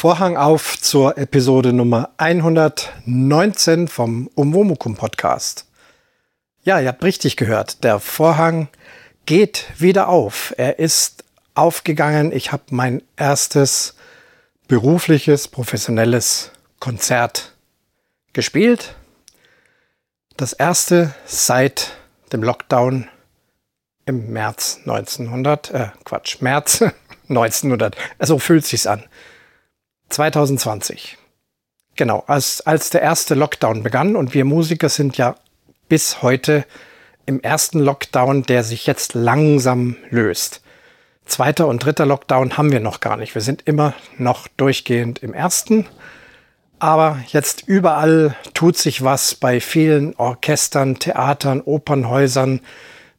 Vorhang auf zur Episode Nummer 119 vom Umwomukum Podcast. Ja, ihr habt richtig gehört. Der Vorhang geht wieder auf. Er ist aufgegangen. Ich habe mein erstes berufliches, professionelles Konzert gespielt. Das erste seit dem Lockdown im März 1900, äh, Quatsch, März 1900. So fühlt sich's an. 2020. Genau, als, als der erste Lockdown begann und wir Musiker sind ja bis heute im ersten Lockdown, der sich jetzt langsam löst. Zweiter und dritter Lockdown haben wir noch gar nicht. Wir sind immer noch durchgehend im ersten. Aber jetzt überall tut sich was bei vielen Orchestern, Theatern, Opernhäusern.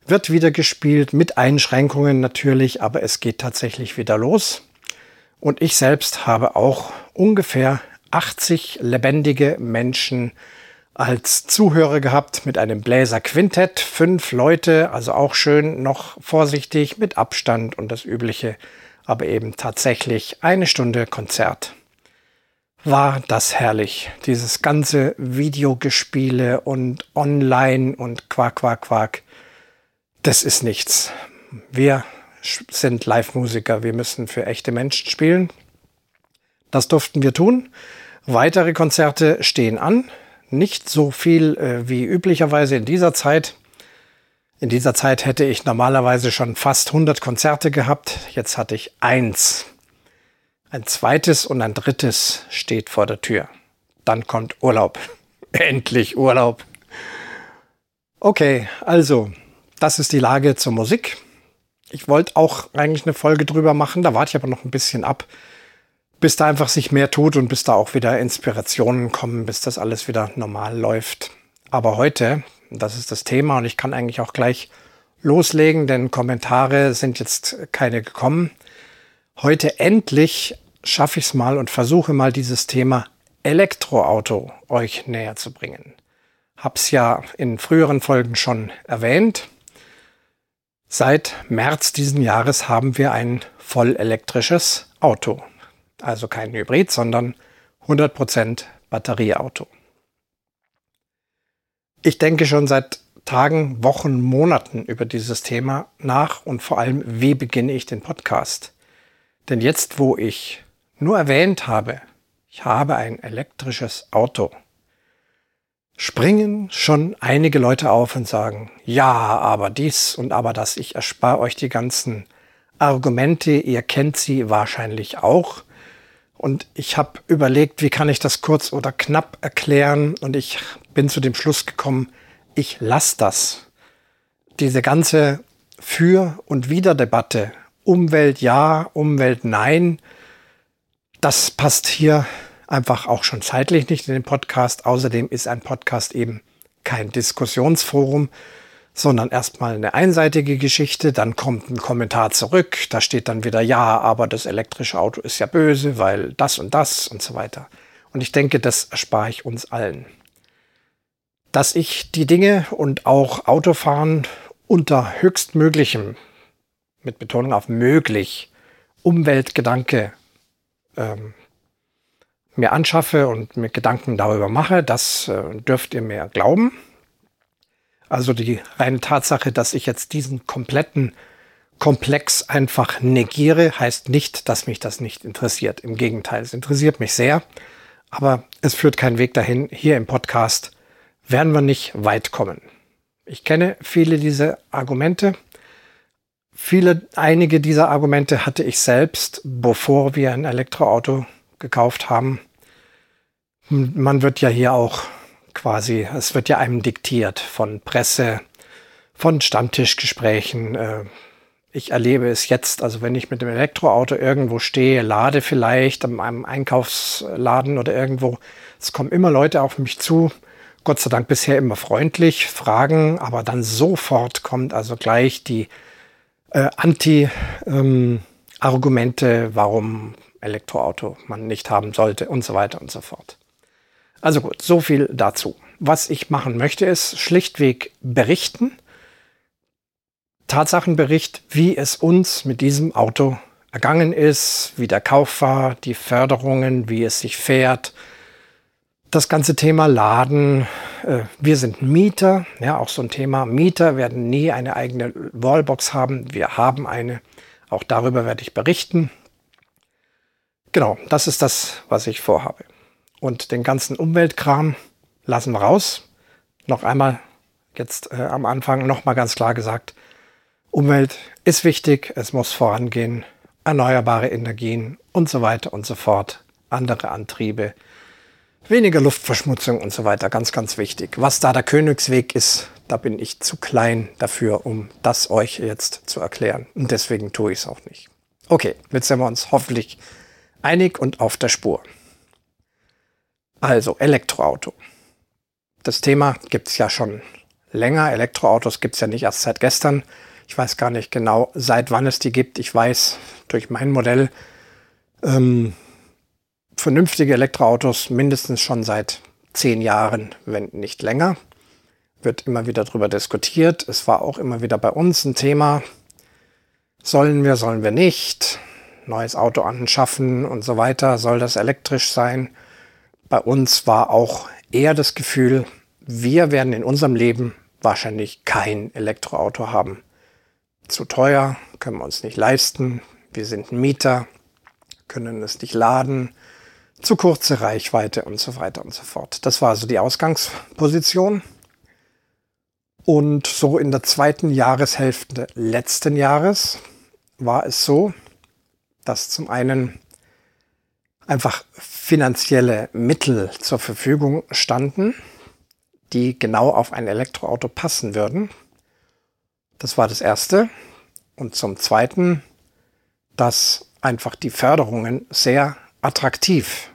Wird wieder gespielt, mit Einschränkungen natürlich, aber es geht tatsächlich wieder los. Und ich selbst habe auch ungefähr 80 lebendige Menschen als Zuhörer gehabt mit einem Bläserquintett. Fünf Leute, also auch schön noch vorsichtig mit Abstand und das Übliche, aber eben tatsächlich eine Stunde Konzert. War das herrlich, dieses ganze Videogespiele und online und Quack, Quack, Quack. Das ist nichts. Wir sind Live-Musiker. Wir müssen für echte Menschen spielen. Das durften wir tun. Weitere Konzerte stehen an. Nicht so viel äh, wie üblicherweise in dieser Zeit. In dieser Zeit hätte ich normalerweise schon fast 100 Konzerte gehabt. Jetzt hatte ich eins. Ein zweites und ein drittes steht vor der Tür. Dann kommt Urlaub. Endlich Urlaub. Okay, also, das ist die Lage zur Musik. Ich wollte auch eigentlich eine Folge drüber machen, da warte ich aber noch ein bisschen ab, bis da einfach sich mehr tut und bis da auch wieder Inspirationen kommen, bis das alles wieder normal läuft. Aber heute, das ist das Thema und ich kann eigentlich auch gleich loslegen, denn Kommentare sind jetzt keine gekommen. Heute endlich schaffe ich es mal und versuche mal dieses Thema Elektroauto euch näher zu bringen. Hab's ja in früheren Folgen schon erwähnt. Seit März diesen Jahres haben wir ein vollelektrisches Auto. Also kein Hybrid, sondern 100% Batterieauto. Ich denke schon seit Tagen, Wochen, Monaten über dieses Thema nach und vor allem, wie beginne ich den Podcast? Denn jetzt, wo ich nur erwähnt habe, ich habe ein elektrisches Auto, springen schon einige Leute auf und sagen, ja, aber dies und aber das, ich erspare euch die ganzen Argumente, ihr kennt sie wahrscheinlich auch. Und ich habe überlegt, wie kann ich das kurz oder knapp erklären und ich bin zu dem Schluss gekommen, ich lasse das. Diese ganze Für- und Wider-Debatte, Umwelt ja, Umwelt nein, das passt hier einfach auch schon zeitlich nicht in den Podcast. Außerdem ist ein Podcast eben kein Diskussionsforum, sondern erstmal eine einseitige Geschichte, dann kommt ein Kommentar zurück, da steht dann wieder, ja, aber das elektrische Auto ist ja böse, weil das und das und so weiter. Und ich denke, das erspare ich uns allen. Dass ich die Dinge und auch Autofahren unter höchstmöglichem, mit Betonung auf möglich, Umweltgedanke ähm, mir anschaffe und mir Gedanken darüber mache, das äh, dürft ihr mir glauben. Also die reine Tatsache, dass ich jetzt diesen kompletten Komplex einfach negiere, heißt nicht, dass mich das nicht interessiert. Im Gegenteil, es interessiert mich sehr, aber es führt keinen Weg dahin. Hier im Podcast werden wir nicht weit kommen. Ich kenne viele dieser Argumente. Viele, einige dieser Argumente hatte ich selbst, bevor wir ein Elektroauto gekauft haben. Man wird ja hier auch quasi, es wird ja einem diktiert von Presse, von Stammtischgesprächen. Äh, ich erlebe es jetzt, also wenn ich mit dem Elektroauto irgendwo stehe, lade vielleicht an einem Einkaufsladen oder irgendwo, es kommen immer Leute auf mich zu, Gott sei Dank bisher immer freundlich, fragen, aber dann sofort kommt also gleich die äh, Anti-Argumente, ähm, warum Elektroauto man nicht haben sollte und so weiter und so fort. Also gut, so viel dazu. Was ich machen möchte, ist schlichtweg berichten, Tatsachenbericht, wie es uns mit diesem Auto ergangen ist, wie der Kauf war, die Förderungen, wie es sich fährt, das ganze Thema Laden. Äh, wir sind Mieter, ja, auch so ein Thema. Mieter werden nie eine eigene Wallbox haben. Wir haben eine. Auch darüber werde ich berichten. Genau, das ist das, was ich vorhabe. Und den ganzen Umweltkram lassen wir raus. Noch einmal jetzt äh, am Anfang nochmal ganz klar gesagt, Umwelt ist wichtig, es muss vorangehen, erneuerbare Energien und so weiter und so fort, andere Antriebe, weniger Luftverschmutzung und so weiter, ganz, ganz wichtig. Was da der Königsweg ist, da bin ich zu klein dafür, um das euch jetzt zu erklären. Und deswegen tue ich es auch nicht. Okay, jetzt sind wir uns hoffentlich einig und auf der Spur. Also Elektroauto. Das Thema gibt es ja schon länger. Elektroautos gibt es ja nicht erst seit gestern. Ich weiß gar nicht genau, seit wann es die gibt. Ich weiß durch mein Modell ähm, vernünftige Elektroautos mindestens schon seit zehn Jahren, wenn nicht länger. Wird immer wieder darüber diskutiert. Es war auch immer wieder bei uns ein Thema. Sollen wir, sollen wir nicht? Neues Auto anschaffen und so weiter. Soll das elektrisch sein? Bei uns war auch eher das Gefühl, wir werden in unserem Leben wahrscheinlich kein Elektroauto haben zu teuer, können wir uns nicht leisten, wir sind Mieter, können es nicht laden, zu kurze Reichweite und so weiter und so fort. Das war also die Ausgangsposition. Und so in der zweiten Jahreshälfte letzten Jahres war es so, dass zum einen einfach finanzielle Mittel zur Verfügung standen, die genau auf ein Elektroauto passen würden. Das war das Erste. Und zum Zweiten, dass einfach die Förderungen sehr attraktiv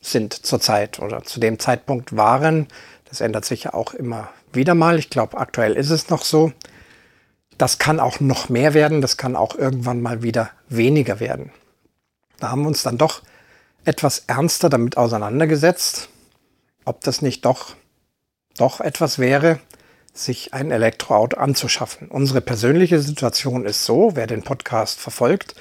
sind zurzeit oder zu dem Zeitpunkt waren. Das ändert sich ja auch immer wieder mal. Ich glaube, aktuell ist es noch so. Das kann auch noch mehr werden. Das kann auch irgendwann mal wieder weniger werden. Da haben wir uns dann doch etwas ernster damit auseinandergesetzt, ob das nicht doch, doch etwas wäre, sich ein Elektroauto anzuschaffen. Unsere persönliche Situation ist so, wer den Podcast verfolgt,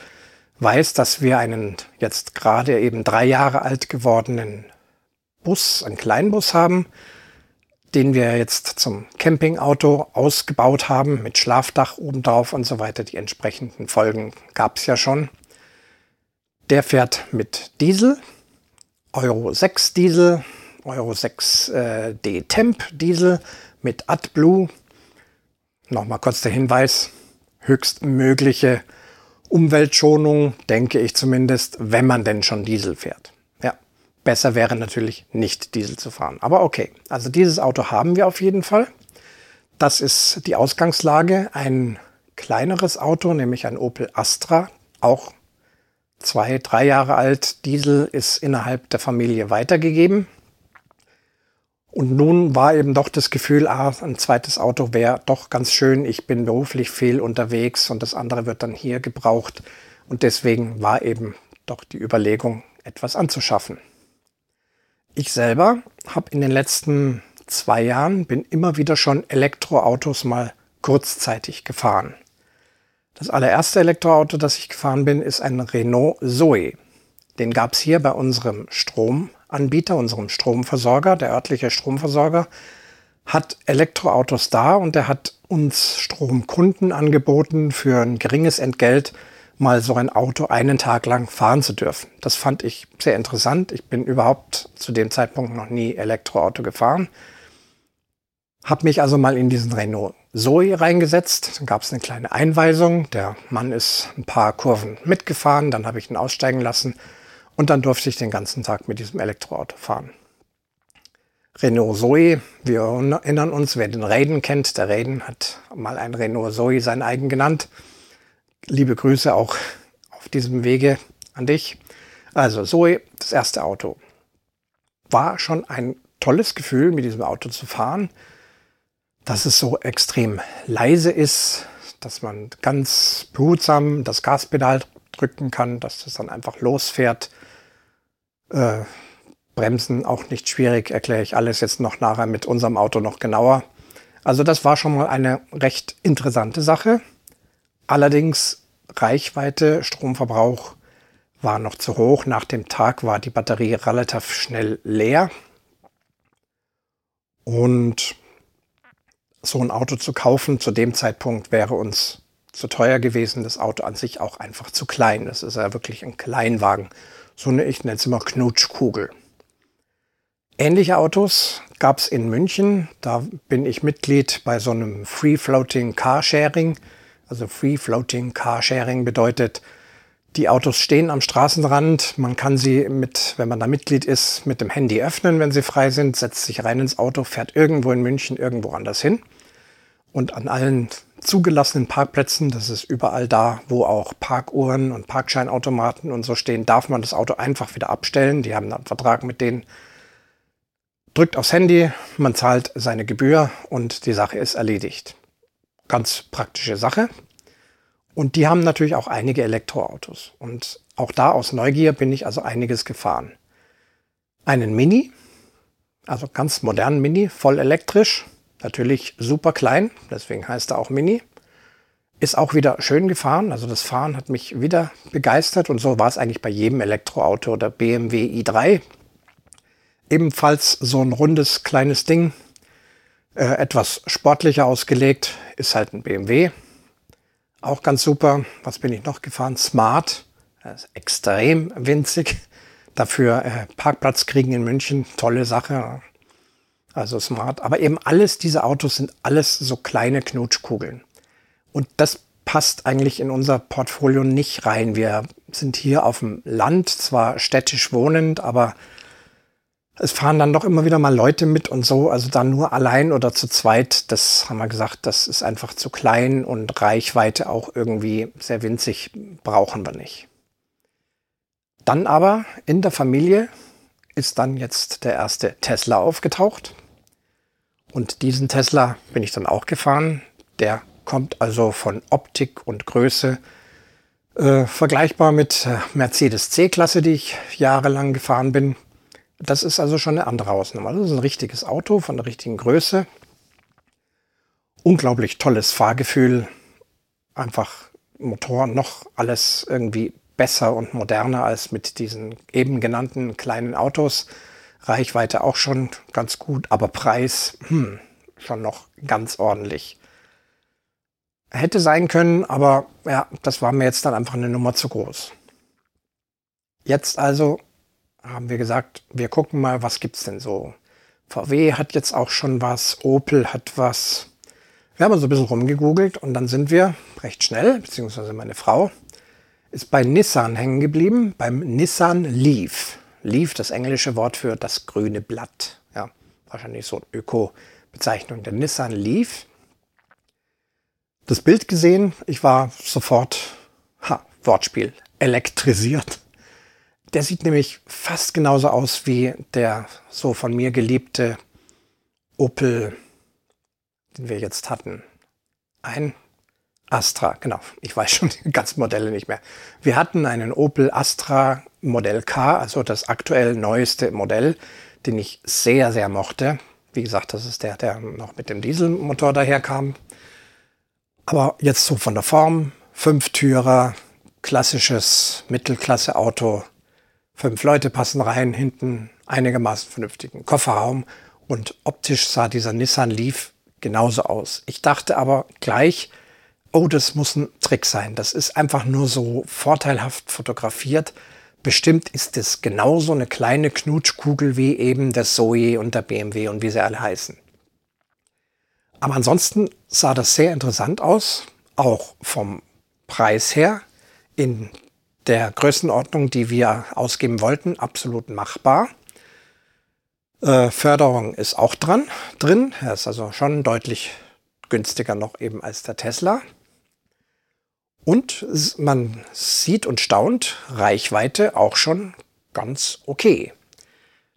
weiß, dass wir einen jetzt gerade eben drei Jahre alt gewordenen Bus, einen Kleinbus haben, den wir jetzt zum Campingauto ausgebaut haben mit Schlafdach obendrauf und so weiter. Die entsprechenden Folgen gab es ja schon. Der fährt mit Diesel, Euro 6 Diesel, Euro 6 äh, D-Temp Diesel mit AdBlue. Nochmal kurz der Hinweis, höchstmögliche Umweltschonung, denke ich zumindest, wenn man denn schon Diesel fährt. Ja, besser wäre natürlich nicht Diesel zu fahren. Aber okay, also dieses Auto haben wir auf jeden Fall. Das ist die Ausgangslage. Ein kleineres Auto, nämlich ein Opel Astra, auch zwei, drei Jahre alt. Diesel ist innerhalb der Familie weitergegeben. Und nun war eben doch das Gefühl, ah, ein zweites Auto wäre doch ganz schön. Ich bin beruflich viel unterwegs und das andere wird dann hier gebraucht. Und deswegen war eben doch die Überlegung, etwas anzuschaffen. Ich selber habe in den letzten zwei Jahren bin immer wieder schon Elektroautos mal kurzzeitig gefahren. Das allererste Elektroauto, das ich gefahren bin, ist ein Renault Zoe. Den gab es hier bei unserem Strom Anbieter, unserem Stromversorger, der örtliche Stromversorger, hat Elektroautos da und er hat uns Stromkunden angeboten, für ein geringes Entgelt mal so ein Auto einen Tag lang fahren zu dürfen. Das fand ich sehr interessant. Ich bin überhaupt zu dem Zeitpunkt noch nie Elektroauto gefahren. Hab mich also mal in diesen Renault Zoe reingesetzt. Dann gab es eine kleine Einweisung. Der Mann ist ein paar Kurven mitgefahren. Dann habe ich ihn aussteigen lassen und dann durfte ich den ganzen Tag mit diesem Elektroauto fahren. Renault Zoe, wir erinnern uns, wer den Raiden kennt. Der Raiden hat mal ein Renault Zoe sein eigen genannt. Liebe Grüße auch auf diesem Wege an dich. Also Zoe, das erste Auto. War schon ein tolles Gefühl, mit diesem Auto zu fahren. Dass es so extrem leise ist, dass man ganz behutsam das Gaspedal drücken kann, dass es dann einfach losfährt. Äh, Bremsen auch nicht schwierig, erkläre ich alles jetzt noch nachher mit unserem Auto noch genauer. Also das war schon mal eine recht interessante Sache. Allerdings Reichweite, Stromverbrauch war noch zu hoch. Nach dem Tag war die Batterie relativ schnell leer. Und so ein Auto zu kaufen zu dem Zeitpunkt wäre uns zu teuer gewesen. Das Auto an sich auch einfach zu klein. Das ist ja wirklich ein Kleinwagen. So eine, ich nenne es immer Knutschkugel. Ähnliche Autos gab es in München. Da bin ich Mitglied bei so einem Free Floating Carsharing. Also Free Floating Carsharing bedeutet, die Autos stehen am Straßenrand. Man kann sie mit, wenn man da Mitglied ist, mit dem Handy öffnen, wenn sie frei sind, setzt sich rein ins Auto, fährt irgendwo in München irgendwo anders hin. Und an allen zugelassenen Parkplätzen, das ist überall da, wo auch Parkuhren und Parkscheinautomaten und so stehen, darf man das Auto einfach wieder abstellen. Die haben einen Vertrag mit denen. Drückt aufs Handy, man zahlt seine Gebühr und die Sache ist erledigt. Ganz praktische Sache. Und die haben natürlich auch einige Elektroautos. Und auch da aus Neugier bin ich also einiges gefahren. Einen Mini, also ganz modernen Mini, voll elektrisch, natürlich super klein, deswegen heißt er auch Mini. Ist auch wieder schön gefahren, also das Fahren hat mich wieder begeistert und so war es eigentlich bei jedem Elektroauto oder BMW i3. Ebenfalls so ein rundes kleines Ding, äh, etwas sportlicher ausgelegt, ist halt ein BMW. Auch ganz super. Was bin ich noch gefahren? Smart. Extrem winzig. Dafür äh, Parkplatz kriegen in München. Tolle Sache. Also smart. Aber eben alles, diese Autos sind alles so kleine Knutschkugeln. Und das passt eigentlich in unser Portfolio nicht rein. Wir sind hier auf dem Land, zwar städtisch wohnend, aber es fahren dann doch immer wieder mal Leute mit und so. Also da nur allein oder zu zweit, das haben wir gesagt, das ist einfach zu klein und Reichweite auch irgendwie sehr winzig, brauchen wir nicht. Dann aber in der Familie ist dann jetzt der erste Tesla aufgetaucht. Und diesen Tesla bin ich dann auch gefahren. Der kommt also von Optik und Größe äh, vergleichbar mit Mercedes C-Klasse, die ich jahrelang gefahren bin. Das ist also schon eine andere Hausnummer. Das ist ein richtiges Auto von der richtigen Größe. Unglaublich tolles Fahrgefühl. Einfach Motor noch alles irgendwie besser und moderner als mit diesen eben genannten kleinen Autos. Reichweite auch schon ganz gut, aber Preis hm, schon noch ganz ordentlich. Hätte sein können, aber ja, das war mir jetzt dann einfach eine Nummer zu groß. Jetzt also haben wir gesagt, wir gucken mal, was gibt es denn so. VW hat jetzt auch schon was, Opel hat was. Wir haben also ein bisschen rumgegoogelt und dann sind wir recht schnell, beziehungsweise meine Frau, ist bei Nissan hängen geblieben, beim Nissan Leaf. Leaf, das englische Wort für das grüne Blatt. Ja, wahrscheinlich so Öko-Bezeichnung. Der Nissan Leaf. Das Bild gesehen, ich war sofort, ha, Wortspiel, elektrisiert. Der sieht nämlich fast genauso aus wie der so von mir geliebte Opel, den wir jetzt hatten. Ein Astra, genau. Ich weiß schon die ganzen Modelle nicht mehr. Wir hatten einen Opel Astra Modell K, also das aktuell neueste Modell, den ich sehr, sehr mochte. Wie gesagt, das ist der, der noch mit dem Dieselmotor daherkam. Aber jetzt so von der Form, Fünftürer, klassisches Mittelklasse-Auto, Fünf Leute passen rein, hinten einigermaßen vernünftigen Kofferraum und optisch sah dieser Nissan Leaf genauso aus. Ich dachte aber gleich, oh, das muss ein Trick sein. Das ist einfach nur so vorteilhaft fotografiert. Bestimmt ist es genauso eine kleine Knutschkugel wie eben der Zoe und der BMW und wie sie alle heißen. Aber ansonsten sah das sehr interessant aus, auch vom Preis her. In der Größenordnung, die wir ausgeben wollten, absolut machbar. Äh, Förderung ist auch dran, drin. Er ist also schon deutlich günstiger noch eben als der Tesla. Und man sieht und staunt, Reichweite auch schon ganz okay.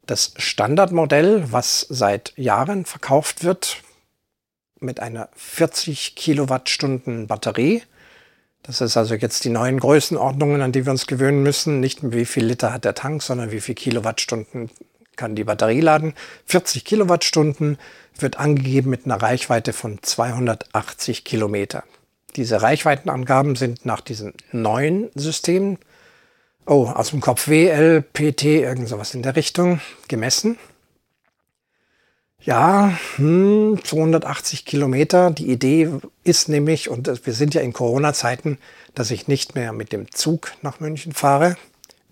Das Standardmodell, was seit Jahren verkauft wird, mit einer 40 Kilowattstunden Batterie, das ist also jetzt die neuen Größenordnungen, an die wir uns gewöhnen müssen. Nicht wie viel Liter hat der Tank, sondern wie viel Kilowattstunden kann die Batterie laden. 40 Kilowattstunden wird angegeben mit einer Reichweite von 280 Kilometer. Diese Reichweitenangaben sind nach diesem neuen System, oh, aus dem Kopf W, PT, irgend sowas in der Richtung, gemessen. Ja, hm, 280 Kilometer. Die Idee ist nämlich, und wir sind ja in Corona-Zeiten, dass ich nicht mehr mit dem Zug nach München fahre.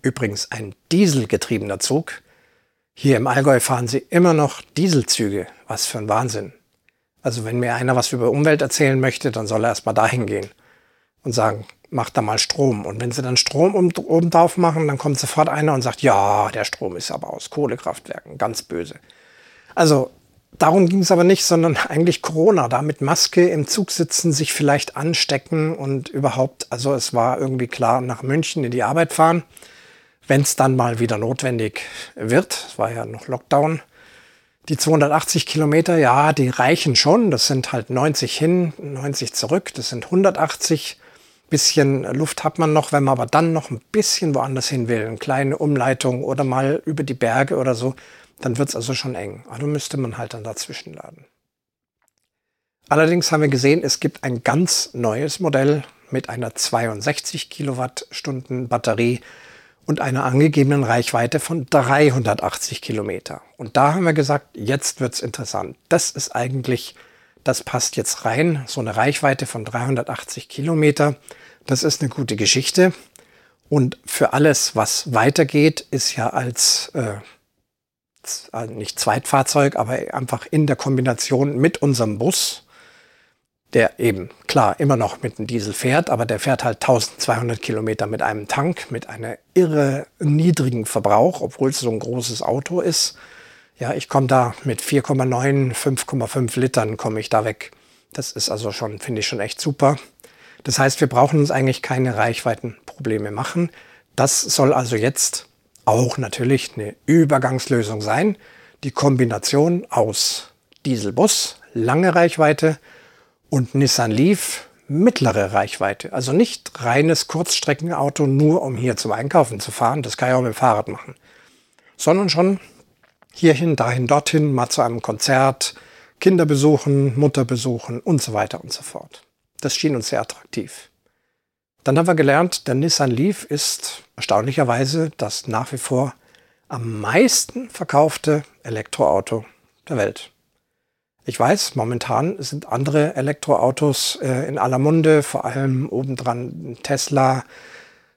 Übrigens ein dieselgetriebener Zug. Hier im Allgäu fahren sie immer noch Dieselzüge. Was für ein Wahnsinn. Also wenn mir einer was über Umwelt erzählen möchte, dann soll er erstmal dahin gehen und sagen, mach da mal Strom. Und wenn sie dann Strom oben drauf machen, dann kommt sofort einer und sagt, ja, der Strom ist aber aus Kohlekraftwerken, ganz böse. Also darum ging es aber nicht, sondern eigentlich Corona, da mit Maske im Zug sitzen, sich vielleicht anstecken und überhaupt, also es war irgendwie klar, nach München in die Arbeit fahren, wenn es dann mal wieder notwendig wird. Es war ja noch Lockdown die 280 Kilometer, ja, die reichen schon. Das sind halt 90 hin, 90 zurück. Das sind 180. Bisschen Luft hat man noch, wenn man aber dann noch ein bisschen woanders hin will, eine kleine Umleitung oder mal über die Berge oder so, dann wird es also schon eng. Also müsste man halt dann dazwischen laden. Allerdings haben wir gesehen, es gibt ein ganz neues Modell mit einer 62 Kilowattstunden Batterie und einer angegebenen Reichweite von 380 Kilometer. Und da haben wir gesagt, jetzt wird's interessant. Das ist eigentlich, das passt jetzt rein. So eine Reichweite von 380 Kilometer, das ist eine gute Geschichte. Und für alles, was weitergeht, ist ja als äh, nicht Zweitfahrzeug, aber einfach in der Kombination mit unserem Bus der eben klar immer noch mit dem Diesel fährt, aber der fährt halt 1200 Kilometer mit einem Tank, mit einem irre niedrigen Verbrauch, obwohl es so ein großes Auto ist. Ja, ich komme da mit 4,9, 5,5 Litern komme ich da weg. Das ist also schon, finde ich schon echt super. Das heißt, wir brauchen uns eigentlich keine Reichweitenprobleme machen. Das soll also jetzt auch natürlich eine Übergangslösung sein. Die Kombination aus Dieselbus, lange Reichweite, und Nissan Leaf mittlere Reichweite. Also nicht reines Kurzstreckenauto, nur um hier zum Einkaufen zu fahren. Das kann ich auch mit dem Fahrrad machen. Sondern schon hierhin, dahin, dorthin, mal zu einem Konzert, Kinder besuchen, Mutter besuchen und so weiter und so fort. Das schien uns sehr attraktiv. Dann haben wir gelernt, der Nissan Leaf ist erstaunlicherweise das nach wie vor am meisten verkaufte Elektroauto der Welt. Ich weiß, momentan sind andere Elektroautos äh, in aller Munde, vor allem obendran Tesla.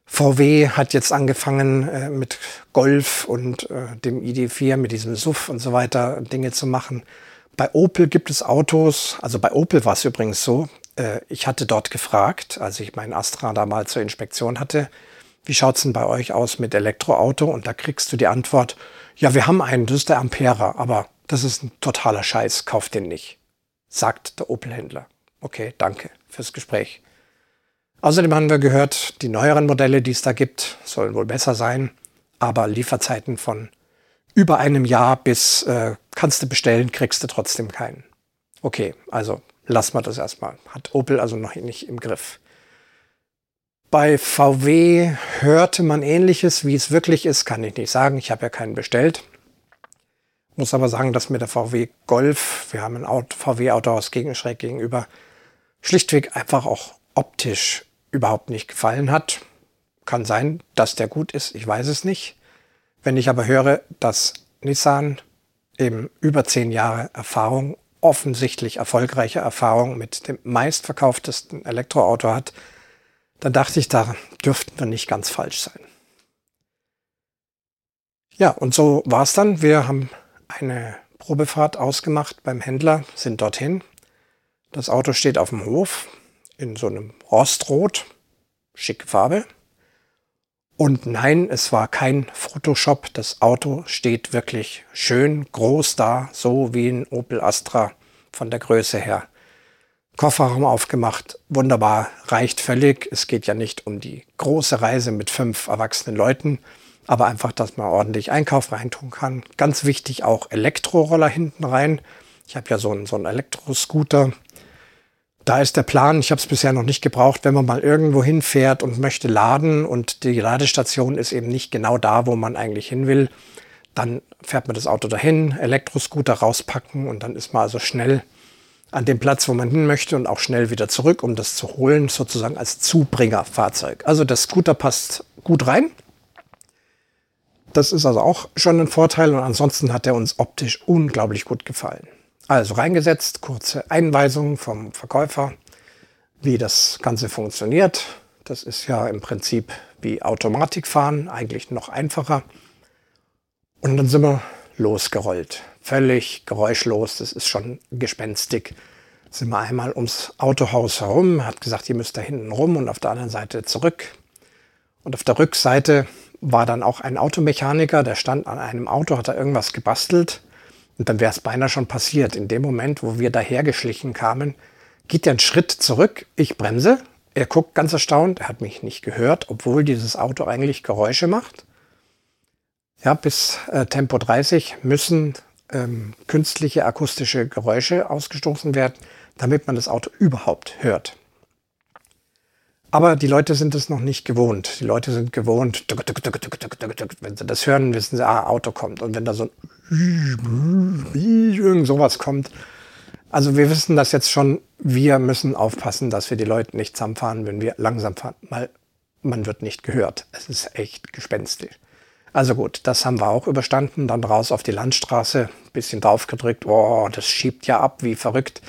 VW hat jetzt angefangen äh, mit Golf und äh, dem ID4, mit diesem SUV und so weiter Dinge zu machen. Bei Opel gibt es Autos, also bei Opel war es übrigens so, äh, ich hatte dort gefragt, als ich meinen Astra da mal zur Inspektion hatte, wie schaut's denn bei euch aus mit Elektroauto? Und da kriegst du die Antwort, ja, wir haben einen, das ist der Ampera, aber das ist ein totaler Scheiß, kauft den nicht, sagt der Opel-Händler. Okay, danke fürs Gespräch. Außerdem haben wir gehört, die neueren Modelle, die es da gibt, sollen wohl besser sein, aber Lieferzeiten von über einem Jahr bis äh, kannst du bestellen, kriegst du trotzdem keinen. Okay, also lassen wir das erstmal. Hat Opel also noch nicht im Griff. Bei VW hörte man ähnliches, wie es wirklich ist, kann ich nicht sagen. Ich habe ja keinen bestellt. Muss aber sagen, dass mir der VW Golf, wir haben ein VW-Autohaus gegen, schräg gegenüber, schlichtweg einfach auch optisch überhaupt nicht gefallen hat. Kann sein, dass der gut ist, ich weiß es nicht. Wenn ich aber höre, dass Nissan eben über zehn Jahre Erfahrung, offensichtlich erfolgreiche Erfahrung mit dem meistverkauftesten Elektroauto hat, dann dachte ich, da dürften wir nicht ganz falsch sein. Ja, und so war es dann. Wir haben eine Probefahrt ausgemacht beim Händler, sind dorthin. Das Auto steht auf dem Hof in so einem Rostrot, schicke Farbe. Und nein, es war kein Photoshop. Das Auto steht wirklich schön groß da, so wie ein Opel Astra von der Größe her. Kofferraum aufgemacht, wunderbar, reicht völlig. Es geht ja nicht um die große Reise mit fünf erwachsenen Leuten, aber einfach, dass man ordentlich Einkauf reintun kann. Ganz wichtig auch Elektroroller hinten rein. Ich habe ja so einen, so einen Elektroscooter. Da ist der Plan, ich habe es bisher noch nicht gebraucht, wenn man mal irgendwo hinfährt und möchte laden und die Ladestation ist eben nicht genau da, wo man eigentlich hin will, dann fährt man das Auto dahin, Elektroscooter rauspacken und dann ist man also schnell an dem Platz, wo man hin möchte und auch schnell wieder zurück, um das zu holen, sozusagen als Zubringerfahrzeug. Also der Scooter passt gut rein. Das ist also auch schon ein Vorteil und ansonsten hat er uns optisch unglaublich gut gefallen. Also reingesetzt, kurze Einweisungen vom Verkäufer, wie das Ganze funktioniert. Das ist ja im Prinzip wie Automatikfahren, eigentlich noch einfacher. Und dann sind wir losgerollt. Völlig geräuschlos, das ist schon gespenstig. Sind wir einmal ums Autohaus herum, hat gesagt, ihr müsst da hinten rum und auf der anderen Seite zurück. Und auf der Rückseite war dann auch ein Automechaniker, der stand an einem Auto, hat da irgendwas gebastelt. Und dann wäre es beinahe schon passiert. In dem Moment, wo wir dahergeschlichen kamen, geht er einen Schritt zurück, ich bremse. Er guckt ganz erstaunt, er hat mich nicht gehört, obwohl dieses Auto eigentlich Geräusche macht. Ja, bis äh, Tempo 30 müssen ähm, künstliche akustische Geräusche ausgestoßen werden, damit man das Auto überhaupt hört. Aber die Leute sind es noch nicht gewohnt. Die Leute sind gewohnt, wenn sie das hören, wissen sie, ah, Auto kommt. Und wenn da so ein irgend sowas kommt, also wir wissen das jetzt schon, wir müssen aufpassen, dass wir die Leute nicht zusammenfahren, wenn wir langsam fahren, weil man wird nicht gehört. Es ist echt gespenstisch. Also gut, das haben wir auch überstanden. Dann raus auf die Landstraße, bisschen drauf gedrückt. Oh, das schiebt ja ab wie verrückt.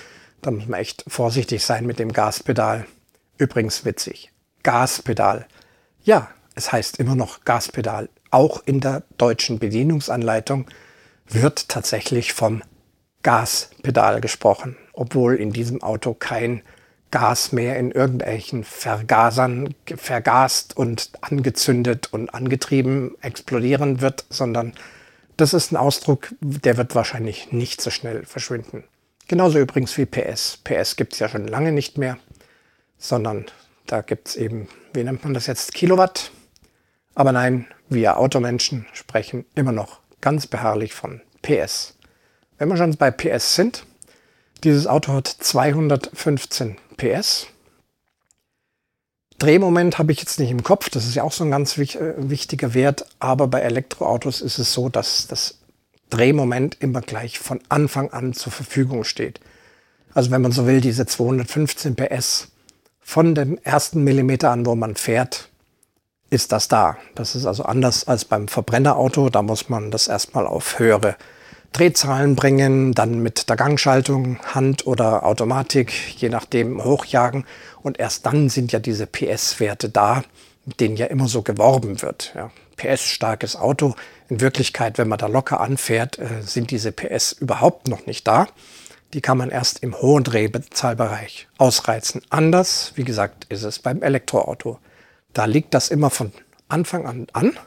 Da muss man echt vorsichtig sein mit dem Gaspedal. Übrigens witzig. Gaspedal. Ja, es heißt immer noch Gaspedal. Auch in der deutschen Bedienungsanleitung wird tatsächlich vom Gaspedal gesprochen, obwohl in diesem Auto kein Gas mehr in irgendwelchen Vergasern vergast und angezündet und angetrieben explodieren wird, sondern das ist ein Ausdruck, der wird wahrscheinlich nicht so schnell verschwinden. Genauso übrigens wie PS. PS gibt es ja schon lange nicht mehr, sondern da gibt es eben, wie nennt man das jetzt, Kilowatt. Aber nein, wir Automenschen sprechen immer noch ganz beharrlich von PS. Wenn wir schon bei PS sind, dieses Auto hat 215 PS. Drehmoment habe ich jetzt nicht im Kopf, das ist ja auch so ein ganz äh, wichtiger Wert, aber bei Elektroautos ist es so, dass das Drehmoment immer gleich von Anfang an zur Verfügung steht. Also wenn man so will, diese 215 PS von dem ersten Millimeter an, wo man fährt, ist das da. Das ist also anders als beim Verbrennerauto. Da muss man das erstmal auf höhere Drehzahlen bringen, dann mit der Gangschaltung, Hand oder Automatik, je nachdem hochjagen. Und erst dann sind ja diese PS-Werte da, mit denen ja immer so geworben wird. Ja, PS-starkes Auto. In Wirklichkeit, wenn man da locker anfährt, äh, sind diese PS überhaupt noch nicht da. Die kann man erst im hohen Drehzahlbereich ausreizen. Anders, wie gesagt, ist es beim Elektroauto. Da liegt das immer von Anfang an an.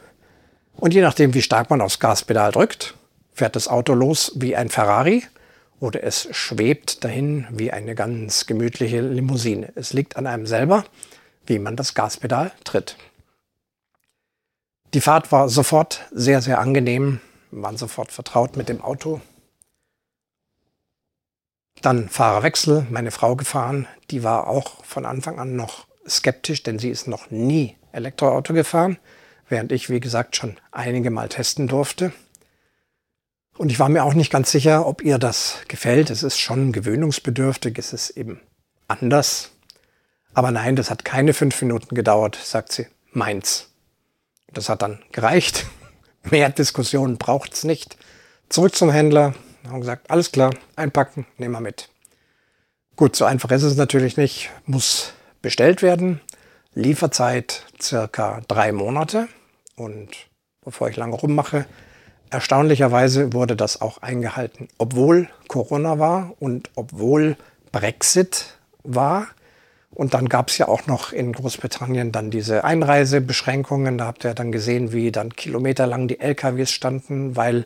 Und je nachdem, wie stark man aufs Gaspedal drückt, fährt das Auto los wie ein Ferrari oder es schwebt dahin wie eine ganz gemütliche Limousine. Es liegt an einem selber, wie man das Gaspedal tritt. Die Fahrt war sofort sehr, sehr angenehm. Waren sofort vertraut mit dem Auto. Dann Fahrerwechsel, meine Frau gefahren. Die war auch von Anfang an noch skeptisch, denn sie ist noch nie Elektroauto gefahren, während ich, wie gesagt, schon einige Mal testen durfte. Und ich war mir auch nicht ganz sicher, ob ihr das gefällt. Es ist schon gewöhnungsbedürftig, es ist eben anders. Aber nein, das hat keine fünf Minuten gedauert, sagt sie. Meins. Das hat dann gereicht. Mehr Diskussionen braucht's nicht. Zurück zum Händler. Haben gesagt, alles klar, einpacken, nehmen wir mit. Gut, so einfach ist es natürlich nicht. Muss bestellt werden. Lieferzeit circa drei Monate. Und bevor ich lange rummache, Erstaunlicherweise wurde das auch eingehalten, obwohl Corona war und obwohl Brexit war. Und dann gab es ja auch noch in Großbritannien dann diese Einreisebeschränkungen. Da habt ihr dann gesehen, wie dann kilometerlang die LKWs standen, weil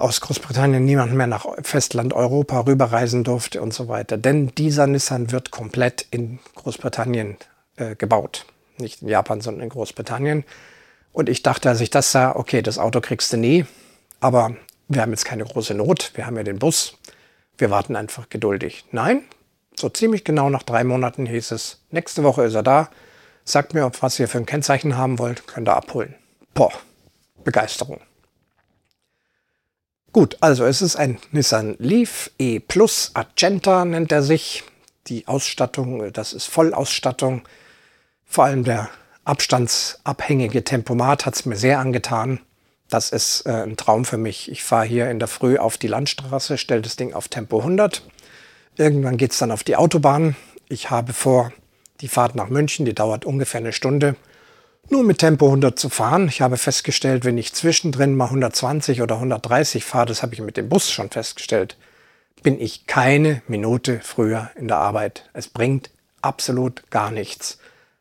aus Großbritannien niemand mehr nach Festland Europa rüberreisen durfte und so weiter. Denn dieser Nissan wird komplett in Großbritannien äh, gebaut. Nicht in Japan, sondern in Großbritannien. Und ich dachte, als ich das sah, okay, das Auto kriegst du nie, aber wir haben jetzt keine große Not, wir haben ja den Bus, wir warten einfach geduldig. Nein, so ziemlich genau nach drei Monaten hieß es, nächste Woche ist er da, sagt mir, was ihr für ein Kennzeichen haben wollt, könnt ihr abholen. Boah, Begeisterung. Gut, also es ist ein Nissan Leaf E Plus Argenta nennt er sich. Die Ausstattung, das ist Vollausstattung. Vor allem der abstandsabhängige Tempomat hat es mir sehr angetan. Das ist äh, ein Traum für mich. Ich fahre hier in der Früh auf die Landstraße, stelle das Ding auf Tempo 100. Irgendwann geht es dann auf die Autobahn. Ich habe vor, die Fahrt nach München, die dauert ungefähr eine Stunde, nur mit Tempo 100 zu fahren. Ich habe festgestellt, wenn ich zwischendrin mal 120 oder 130 fahre, das habe ich mit dem Bus schon festgestellt, bin ich keine Minute früher in der Arbeit. Es bringt absolut gar nichts.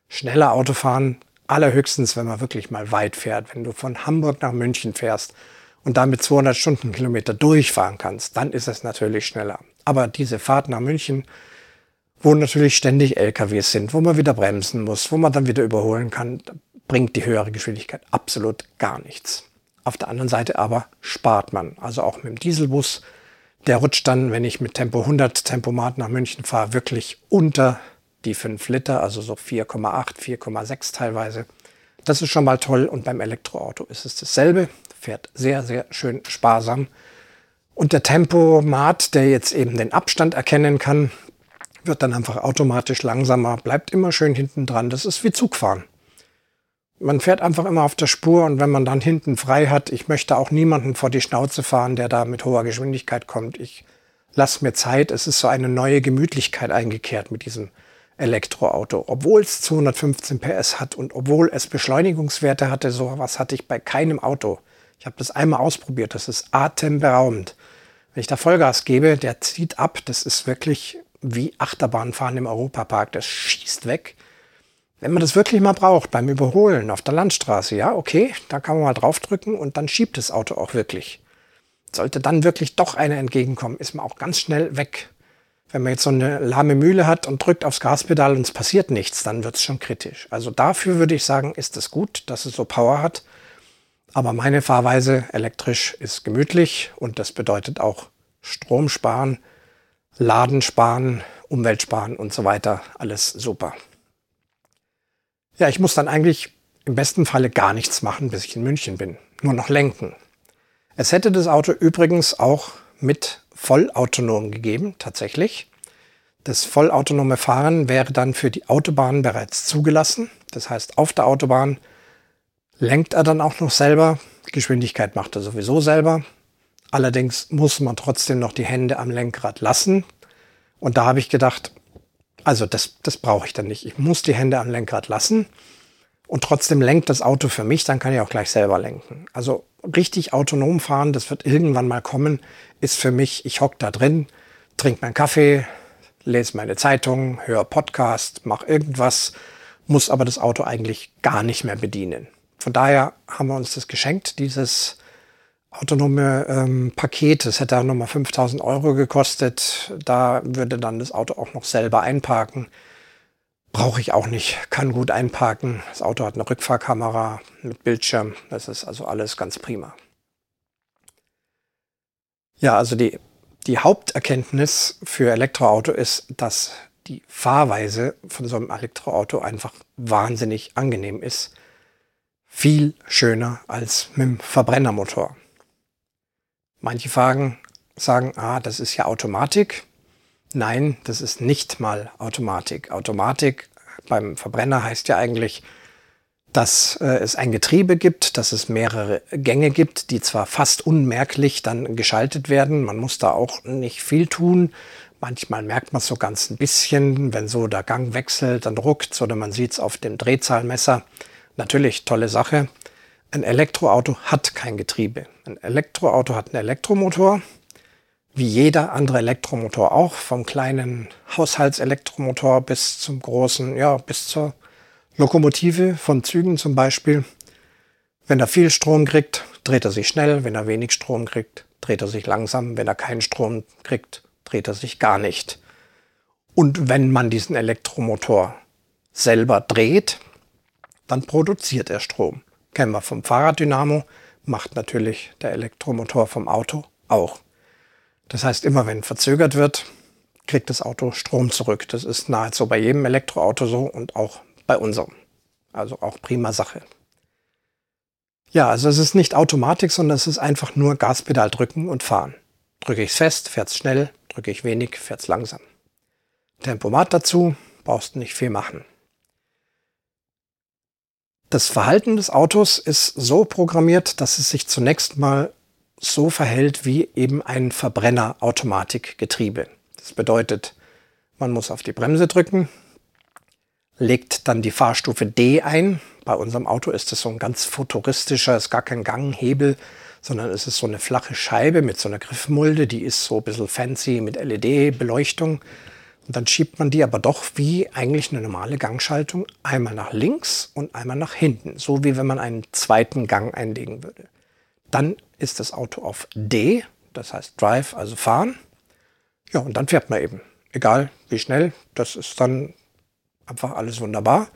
Schneller Autofahren, allerhöchstens, wenn man wirklich mal weit fährt. Wenn du von Hamburg nach München fährst und damit 200 Stundenkilometer durchfahren kannst, dann ist es natürlich schneller. Aber diese Fahrt nach München, wo natürlich ständig LKWs sind, wo man wieder bremsen muss, wo man dann wieder überholen kann, bringt die höhere Geschwindigkeit absolut gar nichts. Auf der anderen Seite aber spart man. Also auch mit dem Dieselbus, der rutscht dann, wenn ich mit Tempo 100 Tempomat nach München fahre, wirklich unter die 5 Liter, also so 4,8, 4,6 teilweise. Das ist schon mal toll und beim Elektroauto ist es dasselbe, fährt sehr, sehr schön sparsam. Und der Tempomat, der jetzt eben den Abstand erkennen kann, wird dann einfach automatisch langsamer, bleibt immer schön hinten dran. Das ist wie Zugfahren man fährt einfach immer auf der Spur und wenn man dann hinten frei hat, ich möchte auch niemanden vor die Schnauze fahren, der da mit hoher Geschwindigkeit kommt. Ich lasse mir Zeit. Es ist so eine neue Gemütlichkeit eingekehrt mit diesem Elektroauto. Obwohl es 215 PS hat und obwohl es Beschleunigungswerte hatte, so was hatte ich bei keinem Auto. Ich habe das einmal ausprobiert. Das ist atemberaubend. Wenn ich da Vollgas gebe, der zieht ab. Das ist wirklich wie Achterbahnfahren im Europapark. Das schießt weg. Wenn man das wirklich mal braucht beim Überholen auf der Landstraße, ja, okay, da kann man mal draufdrücken und dann schiebt das Auto auch wirklich. Sollte dann wirklich doch einer entgegenkommen, ist man auch ganz schnell weg. Wenn man jetzt so eine lahme Mühle hat und drückt aufs Gaspedal und es passiert nichts, dann wird es schon kritisch. Also dafür würde ich sagen, ist es gut, dass es so Power hat. Aber meine Fahrweise elektrisch ist gemütlich und das bedeutet auch Strom sparen, Laden sparen, Umwelt sparen und so weiter. Alles super. Ja, ich muss dann eigentlich im besten Falle gar nichts machen, bis ich in München bin. Nur noch lenken. Es hätte das Auto übrigens auch mit vollautonom gegeben, tatsächlich. Das vollautonome Fahren wäre dann für die Autobahn bereits zugelassen. Das heißt, auf der Autobahn lenkt er dann auch noch selber. Geschwindigkeit macht er sowieso selber. Allerdings muss man trotzdem noch die Hände am Lenkrad lassen. Und da habe ich gedacht, also das, das brauche ich dann nicht. Ich muss die Hände am Lenkrad lassen und trotzdem lenkt das Auto für mich, dann kann ich auch gleich selber lenken. Also richtig autonom fahren, das wird irgendwann mal kommen, ist für mich, ich hocke da drin, trinke meinen Kaffee, lese meine Zeitung, höre Podcast, mache irgendwas, muss aber das Auto eigentlich gar nicht mehr bedienen. Von daher haben wir uns das geschenkt, dieses autonome ähm, Paket. Das hätte auch nochmal 5000 Euro gekostet. Da würde dann das Auto auch noch selber einparken. Brauche ich auch nicht. Kann gut einparken. Das Auto hat eine Rückfahrkamera mit Bildschirm. Das ist also alles ganz prima. Ja, also die, die Haupterkenntnis für Elektroauto ist, dass die Fahrweise von so einem Elektroauto einfach wahnsinnig angenehm ist. Viel schöner als mit dem Verbrennermotor. Manche Fragen sagen, ah, das ist ja Automatik. Nein, das ist nicht mal Automatik. Automatik beim Verbrenner heißt ja eigentlich, dass äh, es ein Getriebe gibt, dass es mehrere Gänge gibt, die zwar fast unmerklich dann geschaltet werden. Man muss da auch nicht viel tun. Manchmal merkt man es so ganz ein bisschen, wenn so der Gang wechselt, dann ruckt oder man sieht es auf dem Drehzahlmesser. Natürlich tolle Sache. Ein Elektroauto hat kein Getriebe. Ein Elektroauto hat einen Elektromotor, wie jeder andere Elektromotor auch, vom kleinen Haushaltselektromotor bis zum großen, ja, bis zur Lokomotive von Zügen zum Beispiel. Wenn er viel Strom kriegt, dreht er sich schnell. Wenn er wenig Strom kriegt, dreht er sich langsam. Wenn er keinen Strom kriegt, dreht er sich gar nicht. Und wenn man diesen Elektromotor selber dreht, dann produziert er Strom. Kennen wir vom Fahrraddynamo, macht natürlich der Elektromotor vom Auto auch. Das heißt, immer wenn verzögert wird, kriegt das Auto Strom zurück. Das ist nahezu bei jedem Elektroauto so und auch bei unserem. Also auch prima Sache. Ja, also es ist nicht Automatik, sondern es ist einfach nur Gaspedal drücken und fahren. Drücke ich es fest, fährt es schnell, drücke ich wenig, fährt es langsam. Tempomat dazu, brauchst nicht viel machen. Das Verhalten des Autos ist so programmiert, dass es sich zunächst mal so verhält wie eben ein Verbrenner-Automatikgetriebe. Das bedeutet, man muss auf die Bremse drücken, legt dann die Fahrstufe D ein. Bei unserem Auto ist es so ein ganz futuristischer, ist gar kein Ganghebel, sondern es ist so eine flache Scheibe mit so einer Griffmulde, die ist so ein bisschen fancy mit LED-Beleuchtung. Und dann schiebt man die aber doch wie eigentlich eine normale Gangschaltung einmal nach links und einmal nach hinten, so wie wenn man einen zweiten Gang einlegen würde. Dann ist das Auto auf D, das heißt Drive, also fahren. Ja, und dann fährt man eben. Egal wie schnell, das ist dann einfach alles wunderbar.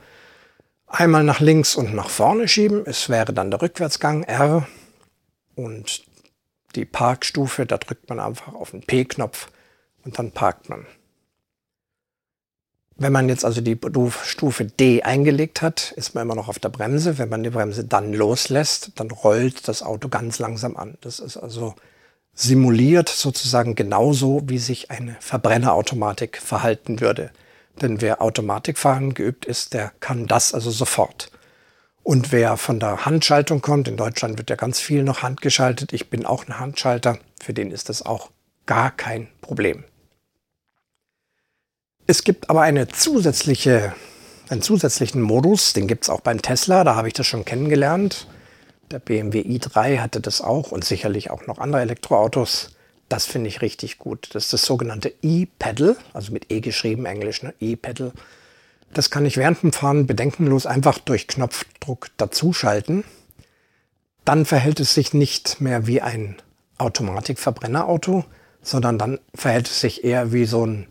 Einmal nach links und nach vorne schieben, es wäre dann der Rückwärtsgang R und die Parkstufe, da drückt man einfach auf den P-Knopf und dann parkt man. Wenn man jetzt also die Stufe D eingelegt hat, ist man immer noch auf der Bremse. Wenn man die Bremse dann loslässt, dann rollt das Auto ganz langsam an. Das ist also simuliert sozusagen genauso, wie sich eine Verbrennerautomatik verhalten würde. Denn wer Automatikfahren geübt ist, der kann das also sofort. Und wer von der Handschaltung kommt, in Deutschland wird ja ganz viel noch handgeschaltet, ich bin auch ein Handschalter, für den ist das auch gar kein Problem. Es gibt aber eine zusätzliche, einen zusätzlichen Modus, den gibt es auch beim Tesla, da habe ich das schon kennengelernt. Der BMW i3 hatte das auch und sicherlich auch noch andere Elektroautos. Das finde ich richtig gut. Das ist das sogenannte E-Pedal, also mit E geschrieben, Englisch, ne? E-Pedal. Das kann ich während dem Fahren bedenkenlos einfach durch Knopfdruck dazuschalten. Dann verhält es sich nicht mehr wie ein Automatikverbrennerauto, sondern dann verhält es sich eher wie so ein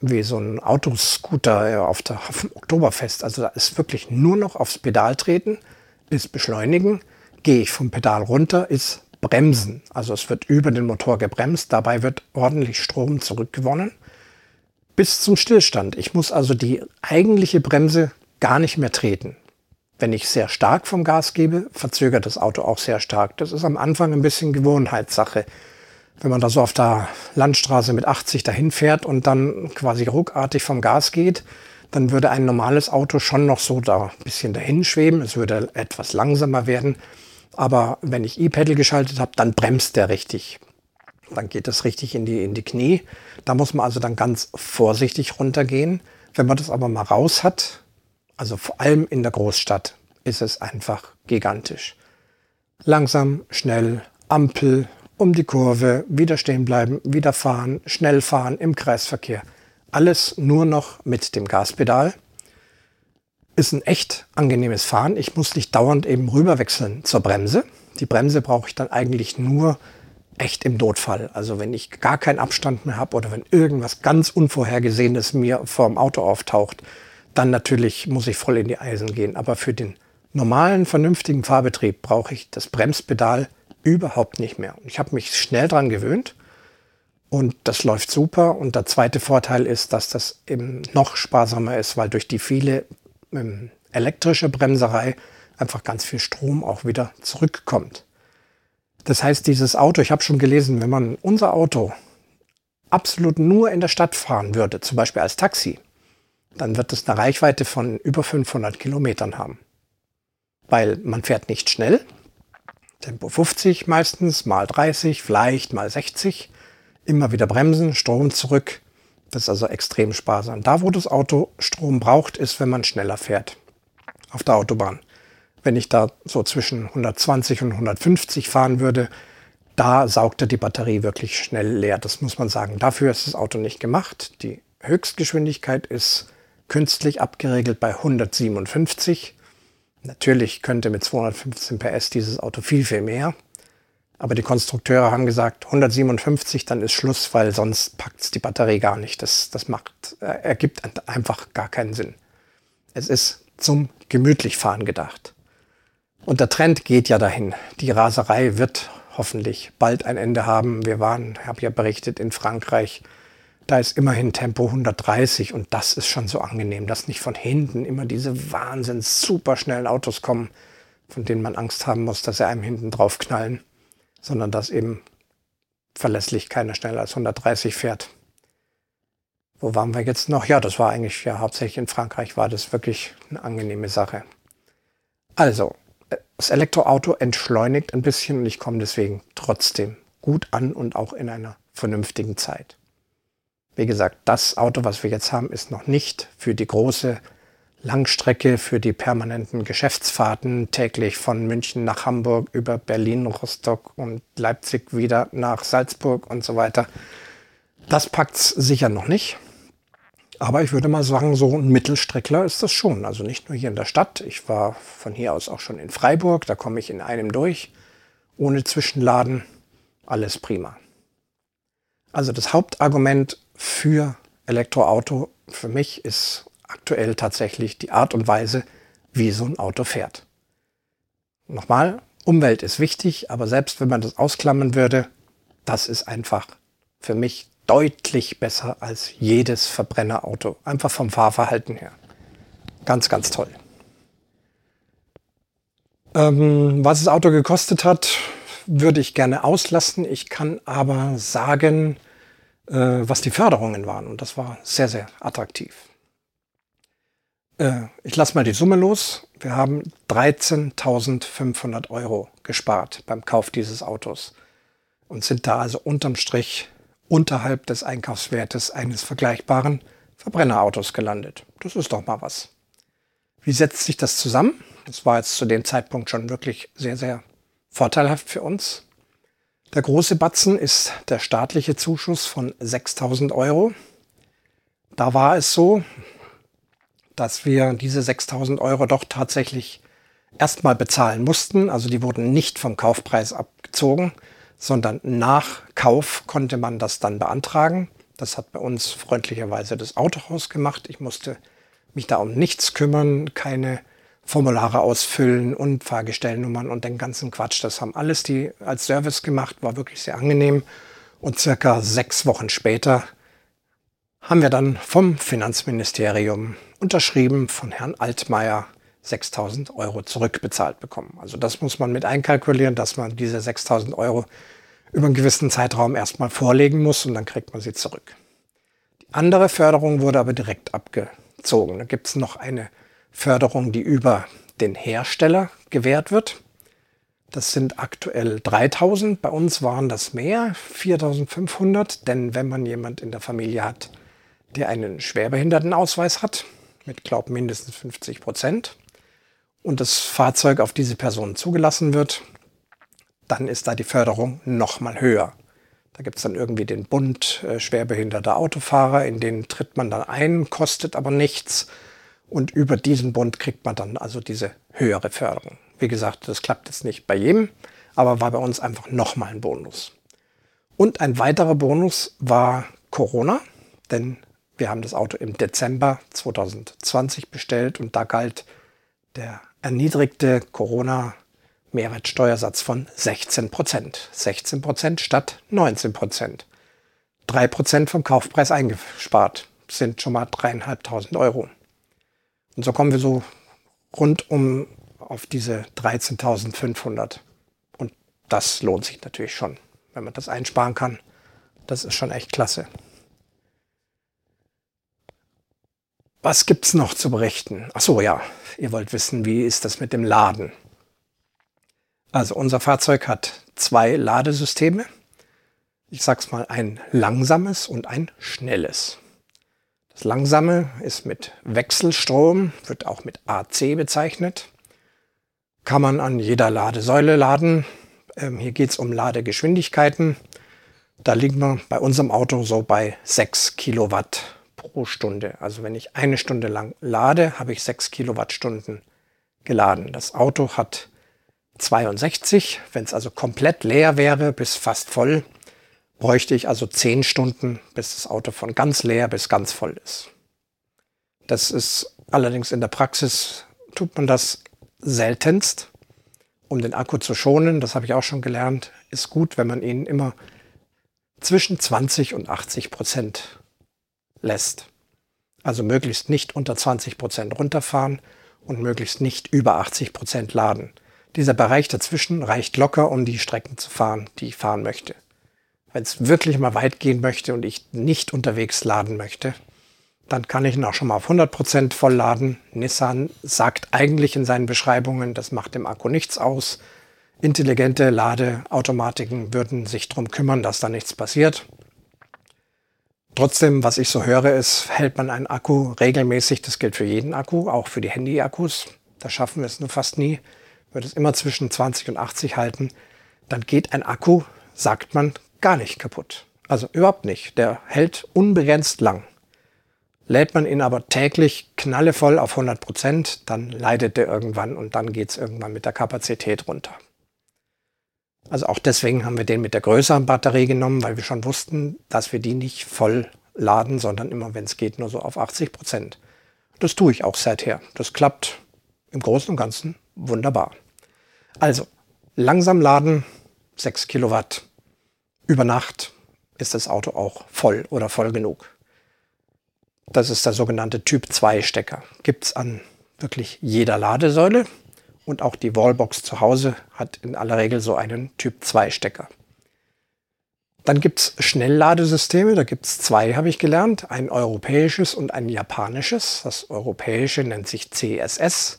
wie so ein Autoscooter auf, der, auf dem Oktoberfest. Also da ist wirklich nur noch aufs Pedal treten, ist beschleunigen. Gehe ich vom Pedal runter, ist bremsen. Also es wird über den Motor gebremst. Dabei wird ordentlich Strom zurückgewonnen bis zum Stillstand. Ich muss also die eigentliche Bremse gar nicht mehr treten. Wenn ich sehr stark vom Gas gebe, verzögert das Auto auch sehr stark. Das ist am Anfang ein bisschen Gewohnheitssache wenn man da so auf der Landstraße mit 80 dahin fährt und dann quasi ruckartig vom Gas geht, dann würde ein normales Auto schon noch so da ein bisschen dahin schweben. Es würde etwas langsamer werden. Aber wenn ich E-Pedal geschaltet habe, dann bremst der richtig. Dann geht das richtig in die, in die Knie. Da muss man also dann ganz vorsichtig runtergehen. Wenn man das aber mal raus hat, also vor allem in der Großstadt, ist es einfach gigantisch. Langsam, schnell, Ampel, um die Kurve, wieder stehen bleiben, wieder fahren, schnell fahren im Kreisverkehr. Alles nur noch mit dem Gaspedal. Ist ein echt angenehmes Fahren. Ich muss nicht dauernd eben rüberwechseln zur Bremse. Die Bremse brauche ich dann eigentlich nur echt im Notfall. Also wenn ich gar keinen Abstand mehr habe oder wenn irgendwas ganz Unvorhergesehenes mir vor dem Auto auftaucht, dann natürlich muss ich voll in die Eisen gehen. Aber für den normalen, vernünftigen Fahrbetrieb brauche ich das Bremspedal überhaupt nicht mehr. Ich habe mich schnell dran gewöhnt und das läuft super. Und der zweite Vorteil ist, dass das eben noch sparsamer ist, weil durch die viele ähm, elektrische Bremserei einfach ganz viel Strom auch wieder zurückkommt. Das heißt, dieses Auto, ich habe schon gelesen, wenn man unser Auto absolut nur in der Stadt fahren würde, zum Beispiel als Taxi, dann wird es eine Reichweite von über 500 Kilometern haben. Weil man fährt nicht schnell, Tempo 50 meistens, mal 30, vielleicht mal 60. Immer wieder bremsen, Strom zurück. Das ist also extrem sparsam. Da, wo das Auto Strom braucht, ist, wenn man schneller fährt. Auf der Autobahn. Wenn ich da so zwischen 120 und 150 fahren würde, da saugt er die Batterie wirklich schnell leer. Das muss man sagen. Dafür ist das Auto nicht gemacht. Die Höchstgeschwindigkeit ist künstlich abgeregelt bei 157. Natürlich könnte mit 215 PS dieses Auto viel, viel mehr. Aber die Konstrukteure haben gesagt, 157, dann ist Schluss, weil sonst packt es die Batterie gar nicht. Das, das macht, äh, ergibt einfach gar keinen Sinn. Es ist zum gemütlich fahren gedacht. Und der Trend geht ja dahin. Die Raserei wird hoffentlich bald ein Ende haben. Wir waren, habe ja berichtet, in Frankreich da ist immerhin Tempo 130 und das ist schon so angenehm, dass nicht von hinten immer diese wahnsinns superschnellen Autos kommen. von denen man Angst haben muss, dass sie einem hinten drauf knallen, sondern dass eben verlässlich keiner schneller als 130 fährt. Wo waren wir jetzt noch? Ja, das war eigentlich ja hauptsächlich in Frankreich war das wirklich eine angenehme Sache. Also, das Elektroauto entschleunigt ein bisschen und ich komme deswegen trotzdem gut an und auch in einer vernünftigen Zeit. Wie gesagt, das Auto, was wir jetzt haben, ist noch nicht für die große Langstrecke, für die permanenten Geschäftsfahrten täglich von München nach Hamburg über Berlin, Rostock und Leipzig wieder nach Salzburg und so weiter. Das packt's sicher noch nicht. Aber ich würde mal sagen, so ein Mittelstreckler ist das schon. Also nicht nur hier in der Stadt. Ich war von hier aus auch schon in Freiburg. Da komme ich in einem durch. Ohne Zwischenladen. Alles prima. Also das Hauptargument für Elektroauto für mich ist aktuell tatsächlich die Art und Weise, wie so ein Auto fährt. Nochmal, Umwelt ist wichtig, aber selbst wenn man das ausklammern würde, das ist einfach für mich deutlich besser als jedes Verbrennerauto. Einfach vom Fahrverhalten her. Ganz, ganz toll. Ähm, was das Auto gekostet hat, würde ich gerne auslassen. Ich kann aber sagen, äh, was die Förderungen waren. Und das war sehr, sehr attraktiv. Äh, ich lasse mal die Summe los. Wir haben 13.500 Euro gespart beim Kauf dieses Autos und sind da also unterm Strich unterhalb des Einkaufswertes eines vergleichbaren Verbrennerautos gelandet. Das ist doch mal was. Wie setzt sich das zusammen? Das war jetzt zu dem Zeitpunkt schon wirklich sehr, sehr vorteilhaft für uns. Der große Batzen ist der staatliche Zuschuss von 6000 Euro. Da war es so, dass wir diese 6000 Euro doch tatsächlich erstmal bezahlen mussten. Also die wurden nicht vom Kaufpreis abgezogen, sondern nach Kauf konnte man das dann beantragen. Das hat bei uns freundlicherweise das Autohaus gemacht. Ich musste mich da um nichts kümmern, keine Formulare ausfüllen und Fahrgestellnummern und den ganzen Quatsch. Das haben alles die als Service gemacht, war wirklich sehr angenehm. Und circa sechs Wochen später haben wir dann vom Finanzministerium unterschrieben von Herrn Altmaier 6000 Euro zurückbezahlt bekommen. Also das muss man mit einkalkulieren, dass man diese 6000 Euro über einen gewissen Zeitraum erstmal vorlegen muss und dann kriegt man sie zurück. Die andere Förderung wurde aber direkt abgezogen. Da gibt es noch eine Förderung, die über den Hersteller gewährt wird. Das sind aktuell 3000. Bei uns waren das mehr, 4500. Denn wenn man jemand in der Familie hat, der einen Schwerbehindertenausweis hat, mit, glaube mindestens 50 Prozent, und das Fahrzeug auf diese Person zugelassen wird, dann ist da die Förderung noch mal höher. Da gibt es dann irgendwie den Bund äh, schwerbehinderter Autofahrer, in den tritt man dann ein, kostet aber nichts. Und über diesen Bund kriegt man dann also diese höhere Förderung. Wie gesagt, das klappt jetzt nicht bei jedem, aber war bei uns einfach nochmal ein Bonus. Und ein weiterer Bonus war Corona, denn wir haben das Auto im Dezember 2020 bestellt und da galt der erniedrigte Corona-Mehrwertsteuersatz von 16 Prozent. 16 Prozent statt 19 Prozent. 3 Prozent vom Kaufpreis eingespart. Sind schon mal dreieinhalbtausend Euro. Und so kommen wir so rund um auf diese 13.500. Und das lohnt sich natürlich schon, wenn man das einsparen kann. Das ist schon echt klasse. Was gibt's noch zu berichten? Ach so, ja, ihr wollt wissen, wie ist das mit dem Laden? Also unser Fahrzeug hat zwei Ladesysteme. Ich sag's mal ein langsames und ein schnelles. Das langsame ist mit Wechselstrom, wird auch mit AC bezeichnet. Kann man an jeder Ladesäule laden. Ähm, hier geht's um Ladegeschwindigkeiten. Da liegen wir bei unserem Auto so bei 6 Kilowatt pro Stunde. Also wenn ich eine Stunde lang lade, habe ich 6 Kilowattstunden geladen. Das Auto hat 62. Wenn es also komplett leer wäre bis fast voll, bräuchte ich also 10 Stunden, bis das Auto von ganz leer bis ganz voll ist. Das ist allerdings in der Praxis, tut man das seltenst, um den Akku zu schonen. Das habe ich auch schon gelernt. Ist gut, wenn man ihn immer zwischen 20 und 80 Prozent lässt. Also möglichst nicht unter 20 Prozent runterfahren und möglichst nicht über 80 Prozent laden. Dieser Bereich dazwischen reicht locker, um die Strecken zu fahren, die ich fahren möchte. Wenn es wirklich mal weit gehen möchte und ich nicht unterwegs laden möchte, dann kann ich ihn auch schon mal auf 100% voll laden. Nissan sagt eigentlich in seinen Beschreibungen, das macht dem Akku nichts aus. Intelligente Ladeautomatiken würden sich darum kümmern, dass da nichts passiert. Trotzdem, was ich so höre, ist, hält man einen Akku regelmäßig, das gilt für jeden Akku, auch für die Handy-Akkus, da schaffen wir es nur fast nie, wird es immer zwischen 20 und 80 halten, dann geht ein Akku, sagt man, gar nicht kaputt. Also überhaupt nicht. Der hält unbegrenzt lang. Lädt man ihn aber täglich knallevoll auf 100 Prozent, dann leidet der irgendwann und dann geht es irgendwann mit der Kapazität runter. Also auch deswegen haben wir den mit der größeren Batterie genommen, weil wir schon wussten, dass wir die nicht voll laden, sondern immer, wenn es geht, nur so auf 80 Prozent. Das tue ich auch seither. Das klappt im Großen und Ganzen wunderbar. Also, langsam laden, 6 Kilowatt. Über Nacht ist das Auto auch voll oder voll genug. Das ist der sogenannte Typ 2 Stecker. Gibt es an wirklich jeder Ladesäule. Und auch die Wallbox zu Hause hat in aller Regel so einen Typ 2 Stecker. Dann gibt es Schnellladesysteme, da gibt es zwei, habe ich gelernt, ein europäisches und ein japanisches. Das europäische nennt sich CSS,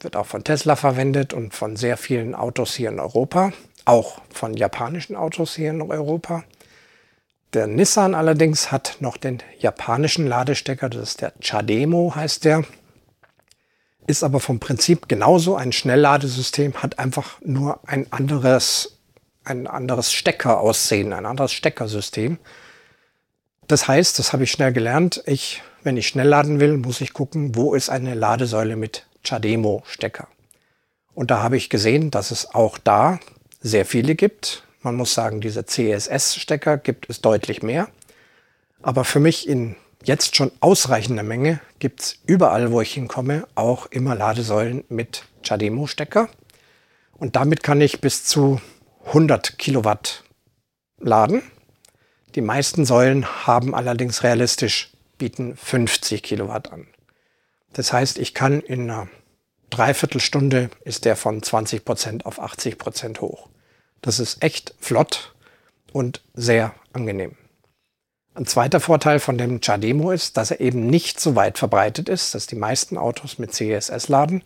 wird auch von Tesla verwendet und von sehr vielen Autos hier in Europa, auch von japanischen Autos hier in Europa. Der Nissan allerdings hat noch den japanischen Ladestecker, das ist der Chademo heißt der ist aber vom Prinzip genauso ein Schnellladesystem, hat einfach nur ein anderes, ein anderes Steckeraussehen, ein anderes Steckersystem. Das heißt, das habe ich schnell gelernt, ich, wenn ich schnell laden will, muss ich gucken, wo ist eine Ladesäule mit Chademo-Stecker. Und da habe ich gesehen, dass es auch da sehr viele gibt. Man muss sagen, diese CSS-Stecker gibt es deutlich mehr. Aber für mich in jetzt schon ausreichende Menge gibt es überall, wo ich hinkomme, auch immer Ladesäulen mit Chademo-Stecker. Und damit kann ich bis zu 100 Kilowatt laden. Die meisten Säulen haben allerdings realistisch bieten 50 Kilowatt an. Das heißt, ich kann in einer Dreiviertelstunde ist der von 20 Prozent auf 80 Prozent hoch. Das ist echt flott und sehr angenehm. Ein zweiter Vorteil von dem Chademo ist, dass er eben nicht so weit verbreitet ist, dass die meisten Autos mit CSS laden.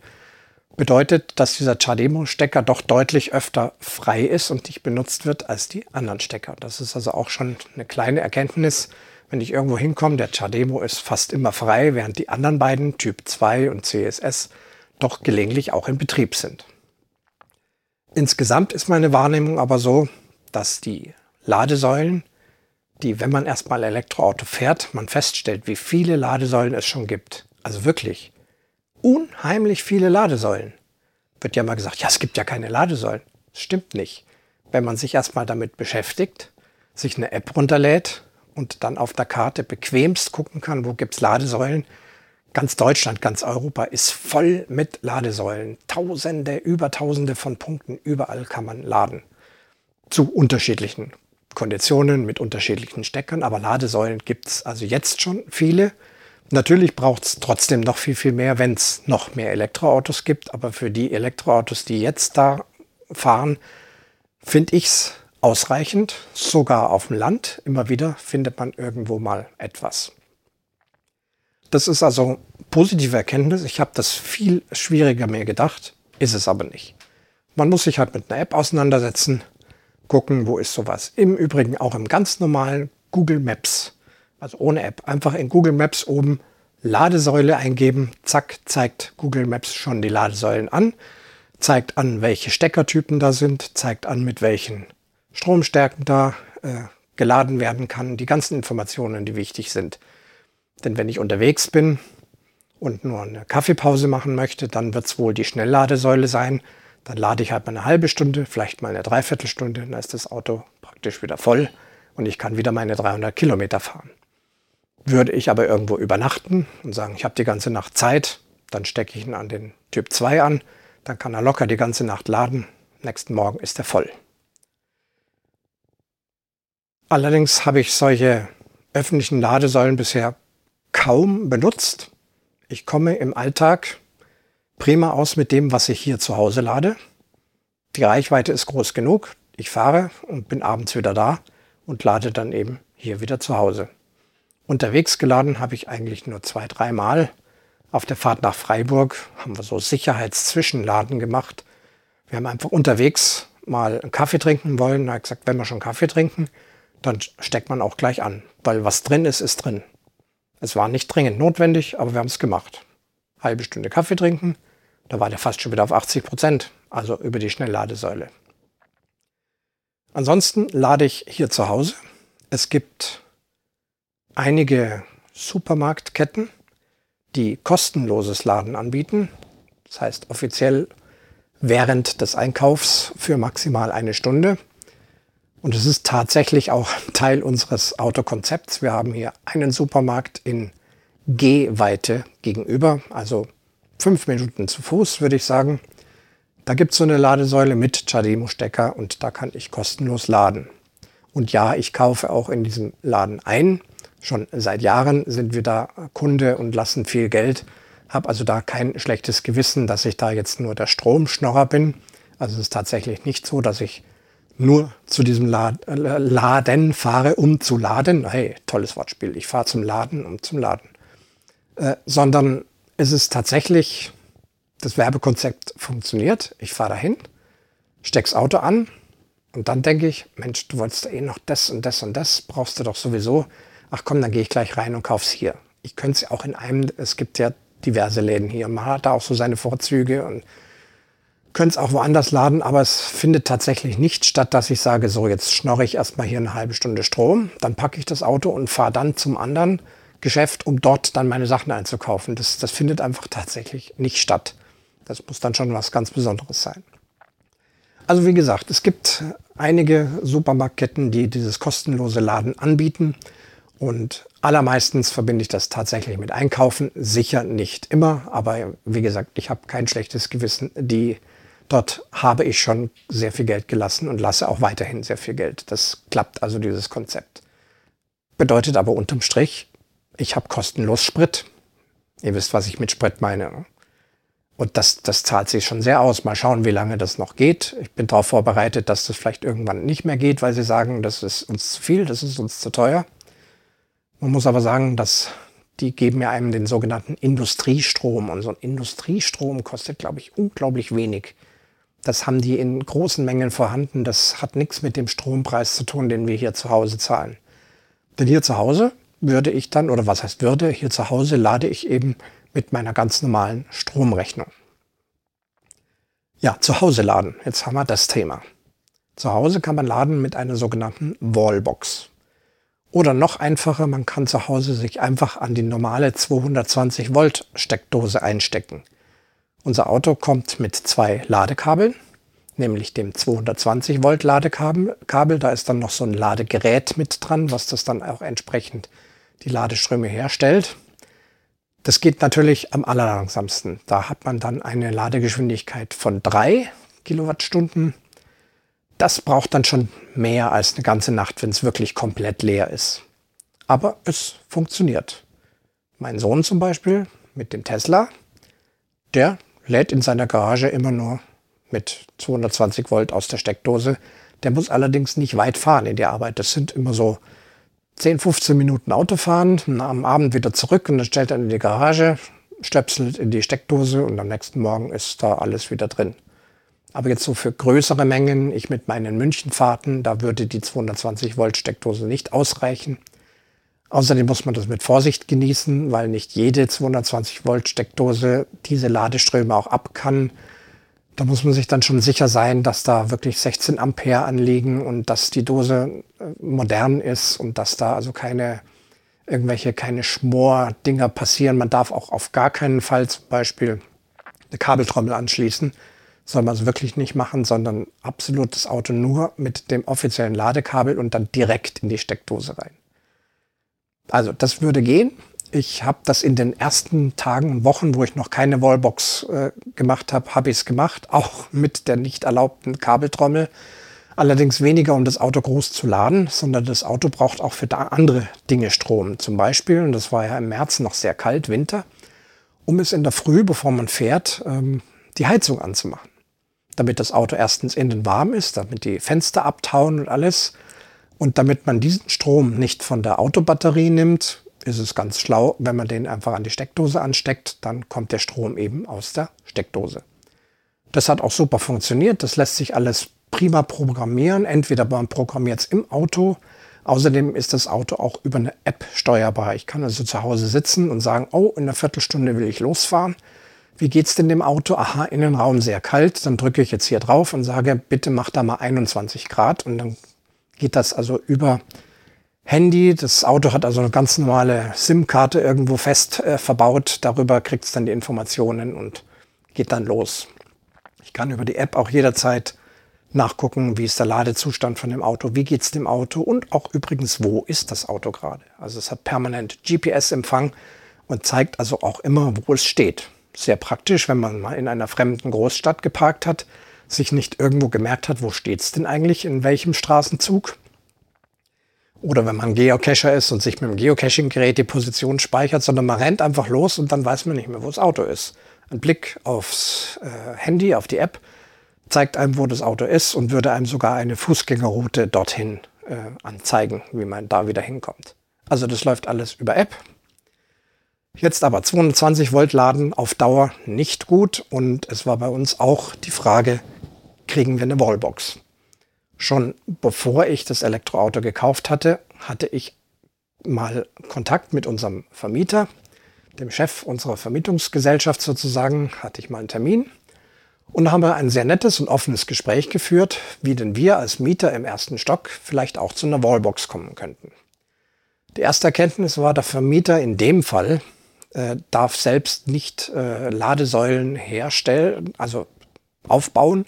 Bedeutet, dass dieser Chademo-Stecker doch deutlich öfter frei ist und nicht benutzt wird als die anderen Stecker. Das ist also auch schon eine kleine Erkenntnis. Wenn ich irgendwo hinkomme, der Chademo ist fast immer frei, während die anderen beiden, Typ 2 und CSS, doch gelegentlich auch in Betrieb sind. Insgesamt ist meine Wahrnehmung aber so, dass die Ladesäulen die, wenn man erstmal Elektroauto fährt, man feststellt, wie viele Ladesäulen es schon gibt. Also wirklich unheimlich viele Ladesäulen. Wird ja mal gesagt, ja, es gibt ja keine Ladesäulen. Das stimmt nicht. Wenn man sich erstmal damit beschäftigt, sich eine App runterlädt und dann auf der Karte bequemst gucken kann, wo gibt's Ladesäulen. Ganz Deutschland, ganz Europa ist voll mit Ladesäulen. Tausende, über Tausende von Punkten. Überall kann man laden. Zu unterschiedlichen Konditionen mit unterschiedlichen Steckern, aber Ladesäulen gibt es also jetzt schon viele. Natürlich braucht es trotzdem noch viel, viel mehr, wenn es noch mehr Elektroautos gibt. Aber für die Elektroautos, die jetzt da fahren, finde ich es ausreichend. Sogar auf dem Land. Immer wieder findet man irgendwo mal etwas. Das ist also positive Erkenntnis. Ich habe das viel schwieriger mir gedacht, ist es aber nicht. Man muss sich halt mit einer App auseinandersetzen gucken, wo ist sowas. Im Übrigen auch im ganz normalen Google Maps, also ohne App, einfach in Google Maps oben Ladesäule eingeben, zack, zeigt Google Maps schon die Ladesäulen an, zeigt an, welche Steckertypen da sind, zeigt an, mit welchen Stromstärken da äh, geladen werden kann, die ganzen Informationen, die wichtig sind. Denn wenn ich unterwegs bin und nur eine Kaffeepause machen möchte, dann wird es wohl die Schnellladesäule sein, dann lade ich halt mal eine halbe Stunde, vielleicht mal eine Dreiviertelstunde, dann ist das Auto praktisch wieder voll und ich kann wieder meine 300 Kilometer fahren. Würde ich aber irgendwo übernachten und sagen, ich habe die ganze Nacht Zeit, dann stecke ich ihn an den Typ 2 an, dann kann er locker die ganze Nacht laden, nächsten Morgen ist er voll. Allerdings habe ich solche öffentlichen Ladesäulen bisher kaum benutzt. Ich komme im Alltag prima aus mit dem, was ich hier zu Hause lade. Die Reichweite ist groß genug. Ich fahre und bin abends wieder da und lade dann eben hier wieder zu Hause. Unterwegs geladen habe ich eigentlich nur zwei, dreimal. Auf der Fahrt nach Freiburg haben wir so Sicherheitszwischenladen gemacht. Wir haben einfach unterwegs mal einen Kaffee trinken wollen. Da habe ich gesagt, wenn wir schon Kaffee trinken, dann steckt man auch gleich an. Weil was drin ist, ist drin. Es war nicht dringend notwendig, aber wir haben es gemacht. Halbe Stunde Kaffee trinken, da war der fast schon wieder auf 80 Prozent, also über die Schnellladesäule. Ansonsten lade ich hier zu Hause. Es gibt einige Supermarktketten, die kostenloses Laden anbieten. Das heißt offiziell während des Einkaufs für maximal eine Stunde. Und es ist tatsächlich auch Teil unseres Autokonzepts. Wir haben hier einen Supermarkt in Gehweite gegenüber, also fünf Minuten zu Fuß, würde ich sagen. Da gibt es so eine Ladesäule mit Chademo-Stecker und da kann ich kostenlos laden. Und ja, ich kaufe auch in diesem Laden ein. Schon seit Jahren sind wir da Kunde und lassen viel Geld. Habe also da kein schlechtes Gewissen, dass ich da jetzt nur der Stromschnorrer bin. Also es ist tatsächlich nicht so, dass ich nur zu diesem Laden fahre, um zu laden. Hey, tolles Wortspiel. Ich fahre zum Laden, um zum Laden. Äh, sondern es ist tatsächlich, das Werbekonzept funktioniert. Ich fahre dahin, steck's Auto an und dann denke ich, Mensch, du wolltest eh noch das und das und das, brauchst du doch sowieso. Ach komm, dann gehe ich gleich rein und kauf's hier. Ich könnte es auch in einem, es gibt ja diverse Läden hier. Man hat da auch so seine Vorzüge und könnte es auch woanders laden, aber es findet tatsächlich nicht statt, dass ich sage, so jetzt schnorre ich erstmal hier eine halbe Stunde Strom, dann packe ich das Auto und fahre dann zum anderen Geschäft, um dort dann meine Sachen einzukaufen. Das, das findet einfach tatsächlich nicht statt. Das muss dann schon was ganz Besonderes sein. Also wie gesagt, es gibt einige Supermarktketten, die dieses kostenlose Laden anbieten. Und allermeistens verbinde ich das tatsächlich mit Einkaufen. Sicher nicht immer, aber wie gesagt, ich habe kein schlechtes Gewissen. Die dort habe ich schon sehr viel Geld gelassen und lasse auch weiterhin sehr viel Geld. Das klappt also dieses Konzept. Bedeutet aber unterm Strich, ich habe kostenlos Sprit. Ihr wisst, was ich mit Sprit meine. Und das, das zahlt sich schon sehr aus. Mal schauen, wie lange das noch geht. Ich bin darauf vorbereitet, dass das vielleicht irgendwann nicht mehr geht, weil sie sagen, das ist uns zu viel, das ist uns zu teuer. Man muss aber sagen, dass die geben ja einem den sogenannten Industriestrom. Und so ein Industriestrom kostet, glaube ich, unglaublich wenig. Das haben die in großen Mengen vorhanden. Das hat nichts mit dem Strompreis zu tun, den wir hier zu Hause zahlen. Denn hier zu Hause würde ich dann, oder was heißt würde, hier zu Hause lade ich eben mit meiner ganz normalen Stromrechnung. Ja, zu Hause laden. Jetzt haben wir das Thema. Zu Hause kann man laden mit einer sogenannten Wallbox. Oder noch einfacher, man kann zu Hause sich einfach an die normale 220 Volt Steckdose einstecken. Unser Auto kommt mit zwei Ladekabeln, nämlich dem 220 Volt Ladekabel. Da ist dann noch so ein Ladegerät mit dran, was das dann auch entsprechend die Ladeströme herstellt. Das geht natürlich am allerlangsamsten. Da hat man dann eine Ladegeschwindigkeit von drei Kilowattstunden. Das braucht dann schon mehr als eine ganze Nacht, wenn es wirklich komplett leer ist. Aber es funktioniert. Mein Sohn zum Beispiel mit dem Tesla, der lädt in seiner Garage immer nur mit 220 Volt aus der Steckdose. Der muss allerdings nicht weit fahren in die Arbeit. Das sind immer so 10, 15 Minuten Auto fahren, am Abend wieder zurück und dann stellt er in die Garage, stöpselt in die Steckdose und am nächsten Morgen ist da alles wieder drin. Aber jetzt so für größere Mengen, ich mit meinen Münchenfahrten, da würde die 220 Volt Steckdose nicht ausreichen. Außerdem muss man das mit Vorsicht genießen, weil nicht jede 220 Volt Steckdose diese Ladeströme auch ab kann. Da muss man sich dann schon sicher sein, dass da wirklich 16 Ampere anliegen und dass die Dose äh, modern ist und dass da also keine irgendwelche keine Schmor-Dinger passieren. Man darf auch auf gar keinen Fall zum Beispiel eine Kabeltrommel anschließen. Soll man es wirklich nicht machen, sondern absolut das Auto nur mit dem offiziellen Ladekabel und dann direkt in die Steckdose rein. Also das würde gehen. Ich habe das in den ersten Tagen und Wochen, wo ich noch keine Wallbox äh, gemacht habe, habe ich es gemacht, auch mit der nicht erlaubten Kabeltrommel. Allerdings weniger, um das Auto groß zu laden, sondern das Auto braucht auch für andere Dinge Strom. Zum Beispiel, und das war ja im März noch sehr kalt, Winter, um es in der Früh, bevor man fährt, ähm, die Heizung anzumachen. damit das Auto erstens innen warm ist, damit die Fenster abtauen und alles. Und damit man diesen Strom nicht von der Autobatterie nimmt, ist es ganz schlau, wenn man den einfach an die Steckdose ansteckt, dann kommt der Strom eben aus der Steckdose. Das hat auch super funktioniert. Das lässt sich alles prima programmieren. Entweder man programmiert es im Auto. Außerdem ist das Auto auch über eine App steuerbar. Ich kann also zu Hause sitzen und sagen, oh, in einer Viertelstunde will ich losfahren. Wie geht's denn dem Auto? Aha, Innenraum sehr kalt. Dann drücke ich jetzt hier drauf und sage, bitte mach da mal 21 Grad. Und dann geht das also über Handy. Das Auto hat also eine ganz normale SIM-Karte irgendwo fest äh, verbaut. Darüber kriegt es dann die Informationen und geht dann los. Ich kann über die App auch jederzeit nachgucken, wie ist der Ladezustand von dem Auto, wie geht es dem Auto und auch übrigens, wo ist das Auto gerade. Also es hat permanent GPS-Empfang und zeigt also auch immer, wo es steht. Sehr praktisch, wenn man mal in einer fremden Großstadt geparkt hat, sich nicht irgendwo gemerkt hat, wo steht es denn eigentlich, in welchem Straßenzug. Oder wenn man Geocacher ist und sich mit dem Geocaching-Gerät die Position speichert, sondern man rennt einfach los und dann weiß man nicht mehr, wo das Auto ist. Ein Blick aufs äh, Handy, auf die App, zeigt einem, wo das Auto ist und würde einem sogar eine Fußgängerroute dorthin äh, anzeigen, wie man da wieder hinkommt. Also das läuft alles über App. Jetzt aber 220 Volt laden auf Dauer nicht gut und es war bei uns auch die Frage, kriegen wir eine Wallbox? Schon bevor ich das Elektroauto gekauft hatte, hatte ich mal Kontakt mit unserem Vermieter, dem Chef unserer Vermietungsgesellschaft sozusagen, hatte ich mal einen Termin und haben wir ein sehr nettes und offenes Gespräch geführt, wie denn wir als Mieter im ersten Stock vielleicht auch zu einer Wallbox kommen könnten. Die erste Erkenntnis war, der Vermieter in dem Fall äh, darf selbst nicht äh, Ladesäulen herstellen, also aufbauen,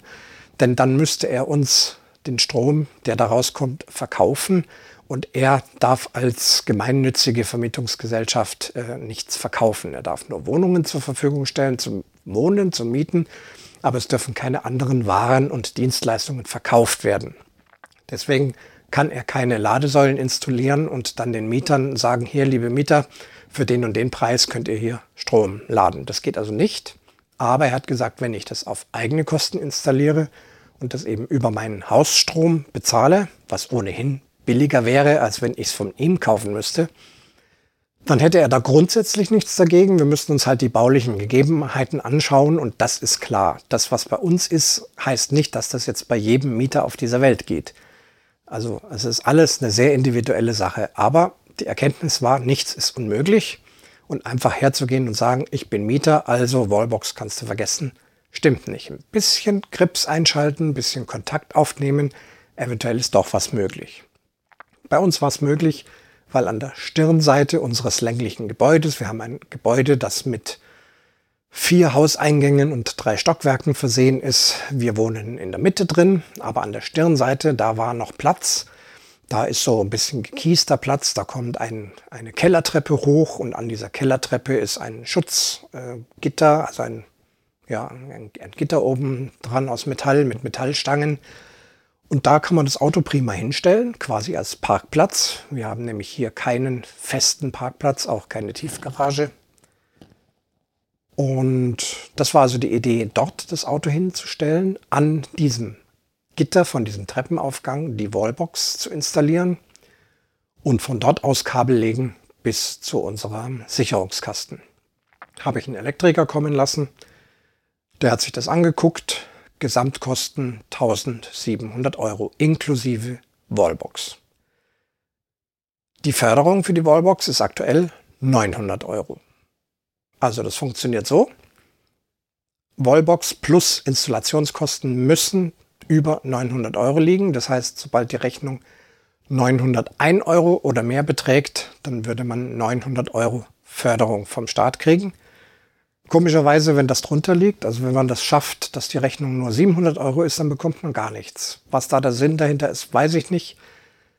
denn dann müsste er uns den Strom, der daraus kommt, verkaufen und er darf als gemeinnützige Vermietungsgesellschaft äh, nichts verkaufen. Er darf nur Wohnungen zur Verfügung stellen zum Wohnen, zum Mieten aber es dürfen keine anderen Waren und Dienstleistungen verkauft werden. Deswegen kann er keine Ladesäulen installieren und dann den Mietern sagen, hier, liebe Mieter, für den und den Preis könnt ihr hier Strom laden. Das geht also nicht. Aber er hat gesagt, wenn ich das auf eigene Kosten installiere und das eben über meinen Hausstrom bezahle, was ohnehin billiger wäre, als wenn ich es von ihm kaufen müsste, dann hätte er da grundsätzlich nichts dagegen. Wir müssten uns halt die baulichen Gegebenheiten anschauen und das ist klar. Das, was bei uns ist, heißt nicht, dass das jetzt bei jedem Mieter auf dieser Welt geht. Also es ist alles eine sehr individuelle Sache. Aber die Erkenntnis war, nichts ist unmöglich. Und einfach herzugehen und sagen, ich bin Mieter, also Wallbox kannst du vergessen, stimmt nicht. Ein bisschen Grips einschalten, ein bisschen Kontakt aufnehmen, eventuell ist doch was möglich. Bei uns war es möglich, weil an der Stirnseite unseres länglichen Gebäudes, wir haben ein Gebäude, das mit vier Hauseingängen und drei Stockwerken versehen ist. Wir wohnen in der Mitte drin, aber an der Stirnseite, da war noch Platz. Da ist so ein bisschen gekiester Platz, da kommt ein, eine Kellertreppe hoch und an dieser Kellertreppe ist ein Schutzgitter, äh, also ein, ja, ein, ein Gitter oben dran aus Metall mit Metallstangen. Und da kann man das Auto prima hinstellen, quasi als Parkplatz. Wir haben nämlich hier keinen festen Parkplatz, auch keine Tiefgarage. Und das war also die Idee, dort das Auto hinzustellen, an diesem Gitter von diesem Treppenaufgang die Wallbox zu installieren und von dort aus Kabel legen bis zu unserem Sicherungskasten. Habe ich einen Elektriker kommen lassen, der hat sich das angeguckt, Gesamtkosten 1700 Euro inklusive Wallbox. Die Förderung für die Wallbox ist aktuell 900 Euro. Also das funktioniert so. Wallbox plus Installationskosten müssen über 900 Euro liegen. Das heißt, sobald die Rechnung 901 Euro oder mehr beträgt, dann würde man 900 Euro Förderung vom Staat kriegen. Komischerweise, wenn das drunter liegt, also wenn man das schafft, dass die Rechnung nur 700 Euro ist, dann bekommt man gar nichts. Was da der Sinn dahinter ist, weiß ich nicht.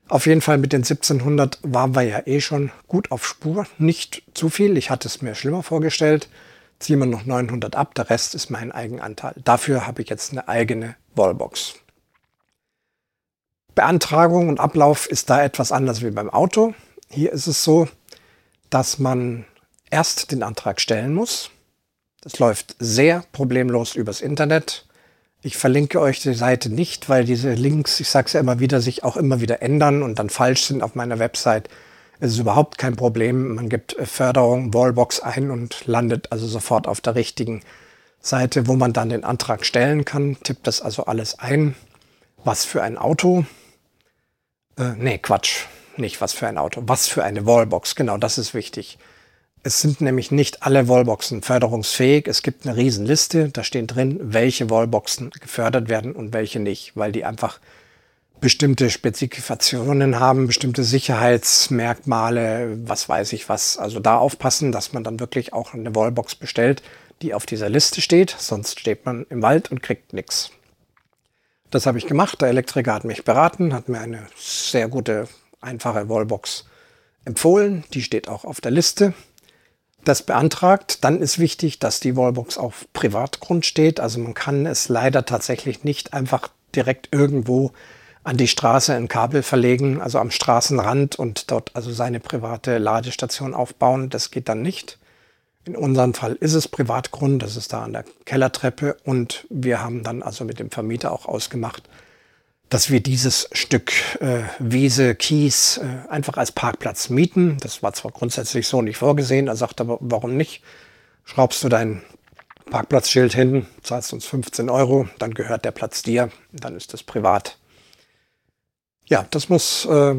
Auf jeden Fall mit den 1700 waren wir ja eh schon gut auf Spur. Nicht zu viel, ich hatte es mir schlimmer vorgestellt. Ziehen wir noch 900 ab, der Rest ist mein Eigenanteil. Dafür habe ich jetzt eine eigene Wallbox. Beantragung und Ablauf ist da etwas anders wie beim Auto. Hier ist es so, dass man erst den Antrag stellen muss. Das läuft sehr problemlos übers Internet. Ich verlinke euch die Seite nicht, weil diese Links, ich sage es ja immer wieder, sich auch immer wieder ändern und dann falsch sind auf meiner Website. Es ist überhaupt kein Problem. Man gibt Förderung, Wallbox ein und landet also sofort auf der richtigen Seite, wo man dann den Antrag stellen kann. Tippt das also alles ein. Was für ein Auto? Äh, nee, Quatsch. Nicht was für ein Auto. Was für eine Wallbox. Genau, das ist wichtig. Es sind nämlich nicht alle Wallboxen förderungsfähig. Es gibt eine Riesenliste. Da stehen drin, welche Wallboxen gefördert werden und welche nicht, weil die einfach bestimmte Spezifikationen haben, bestimmte Sicherheitsmerkmale, was weiß ich was. Also da aufpassen, dass man dann wirklich auch eine Wallbox bestellt, die auf dieser Liste steht. Sonst steht man im Wald und kriegt nichts. Das habe ich gemacht. Der Elektriker hat mich beraten, hat mir eine sehr gute, einfache Wallbox empfohlen. Die steht auch auf der Liste. Das beantragt. Dann ist wichtig, dass die Wallbox auf Privatgrund steht. Also man kann es leider tatsächlich nicht einfach direkt irgendwo an die Straße ein Kabel verlegen, also am Straßenrand und dort also seine private Ladestation aufbauen. Das geht dann nicht. In unserem Fall ist es Privatgrund, das ist da an der Kellertreppe und wir haben dann also mit dem Vermieter auch ausgemacht, dass wir dieses Stück äh, Wiese, Kies äh, einfach als Parkplatz mieten. Das war zwar grundsätzlich so nicht vorgesehen, er sagt aber, warum nicht? Schraubst du dein Parkplatzschild hin, zahlst uns 15 Euro, dann gehört der Platz dir, dann ist das privat. Ja, das muss äh,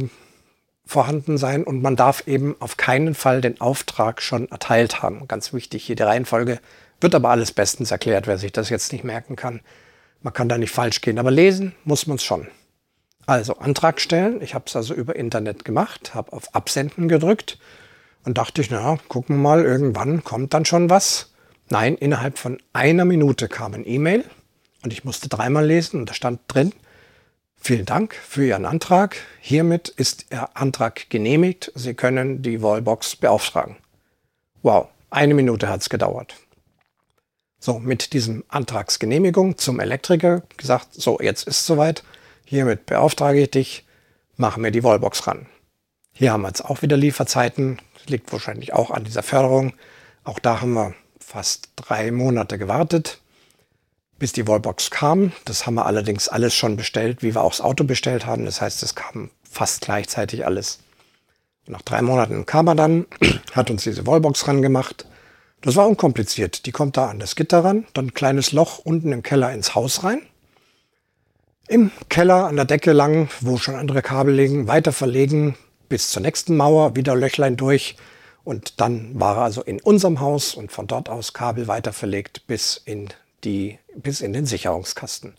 vorhanden sein und man darf eben auf keinen Fall den Auftrag schon erteilt haben. Ganz wichtig hier die Reihenfolge. Wird aber alles bestens erklärt, wer sich das jetzt nicht merken kann. Man kann da nicht falsch gehen, aber lesen muss man es schon. Also Antrag stellen. Ich habe es also über Internet gemacht, habe auf Absenden gedrückt und dachte ich, na, gucken wir mal, irgendwann kommt dann schon was. Nein, innerhalb von einer Minute kam ein E-Mail und ich musste dreimal lesen und da stand drin, Vielen Dank für Ihren Antrag. Hiermit ist Ihr Antrag genehmigt. Sie können die Wallbox beauftragen. Wow, eine Minute hat es gedauert. So, mit diesem Antragsgenehmigung zum Elektriker gesagt, so, jetzt ist soweit. Hiermit beauftrage ich dich, mach mir die Wallbox ran. Hier haben wir jetzt auch wieder Lieferzeiten. liegt wahrscheinlich auch an dieser Förderung. Auch da haben wir fast drei Monate gewartet bis die Wallbox kam. Das haben wir allerdings alles schon bestellt, wie wir auch das Auto bestellt haben. Das heißt, es kam fast gleichzeitig alles. Nach drei Monaten kam er dann, hat uns diese Wallbox ran gemacht. Das war unkompliziert. Die kommt da an das Gitter ran, dann ein kleines Loch unten im Keller ins Haus rein. Im Keller an der Decke lang, wo schon andere Kabel liegen, weiter verlegen bis zur nächsten Mauer, wieder Löchlein durch. Und dann war er also in unserem Haus und von dort aus Kabel weiter verlegt bis in die bis in den Sicherungskasten.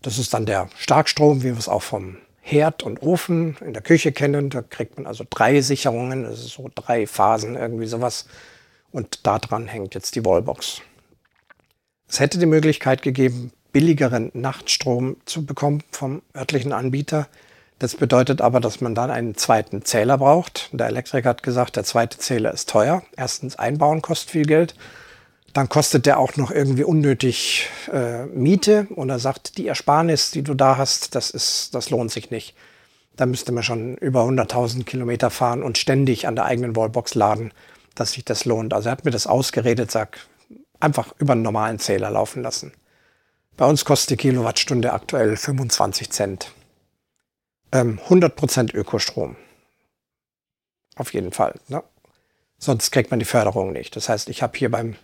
Das ist dann der Starkstrom, wie wir es auch vom Herd und Ofen in der Küche kennen. Da kriegt man also drei Sicherungen, ist so drei Phasen, irgendwie sowas. Und daran hängt jetzt die Wallbox. Es hätte die Möglichkeit gegeben, billigeren Nachtstrom zu bekommen vom örtlichen Anbieter. Das bedeutet aber, dass man dann einen zweiten Zähler braucht. Der Elektriker hat gesagt, der zweite Zähler ist teuer. Erstens einbauen kostet viel Geld dann kostet der auch noch irgendwie unnötig äh, Miete und er sagt, die Ersparnis, die du da hast, das ist, das lohnt sich nicht. Da müsste man schon über 100.000 Kilometer fahren und ständig an der eigenen Wallbox laden, dass sich das lohnt. Also er hat mir das ausgeredet, sag, einfach über einen normalen Zähler laufen lassen. Bei uns kostet die Kilowattstunde aktuell 25 Cent. Ähm, 100% Ökostrom. Auf jeden Fall. Ne? Sonst kriegt man die Förderung nicht. Das heißt, ich habe hier beim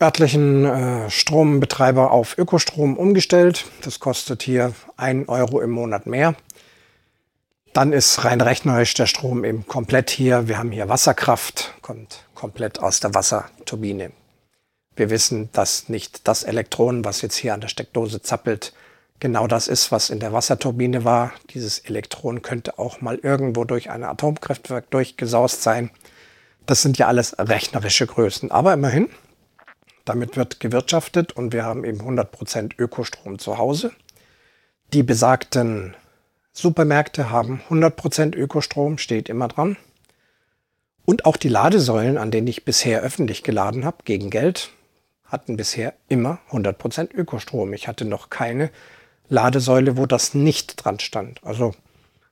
örtlichen äh, Strombetreiber auf Ökostrom umgestellt. Das kostet hier ein Euro im Monat mehr. Dann ist rein rechnerisch der Strom eben komplett hier. Wir haben hier Wasserkraft, kommt komplett aus der Wasserturbine. Wir wissen, dass nicht das Elektron, was jetzt hier an der Steckdose zappelt, genau das ist, was in der Wasserturbine war. Dieses Elektron könnte auch mal irgendwo durch ein Atomkraftwerk durchgesaust sein. Das sind ja alles rechnerische Größen. Aber immerhin, damit wird gewirtschaftet und wir haben eben 100% Ökostrom zu Hause. Die besagten Supermärkte haben 100% Ökostrom, steht immer dran. Und auch die Ladesäulen, an denen ich bisher öffentlich geladen habe, gegen Geld, hatten bisher immer 100% Ökostrom. Ich hatte noch keine Ladesäule, wo das nicht dran stand. Also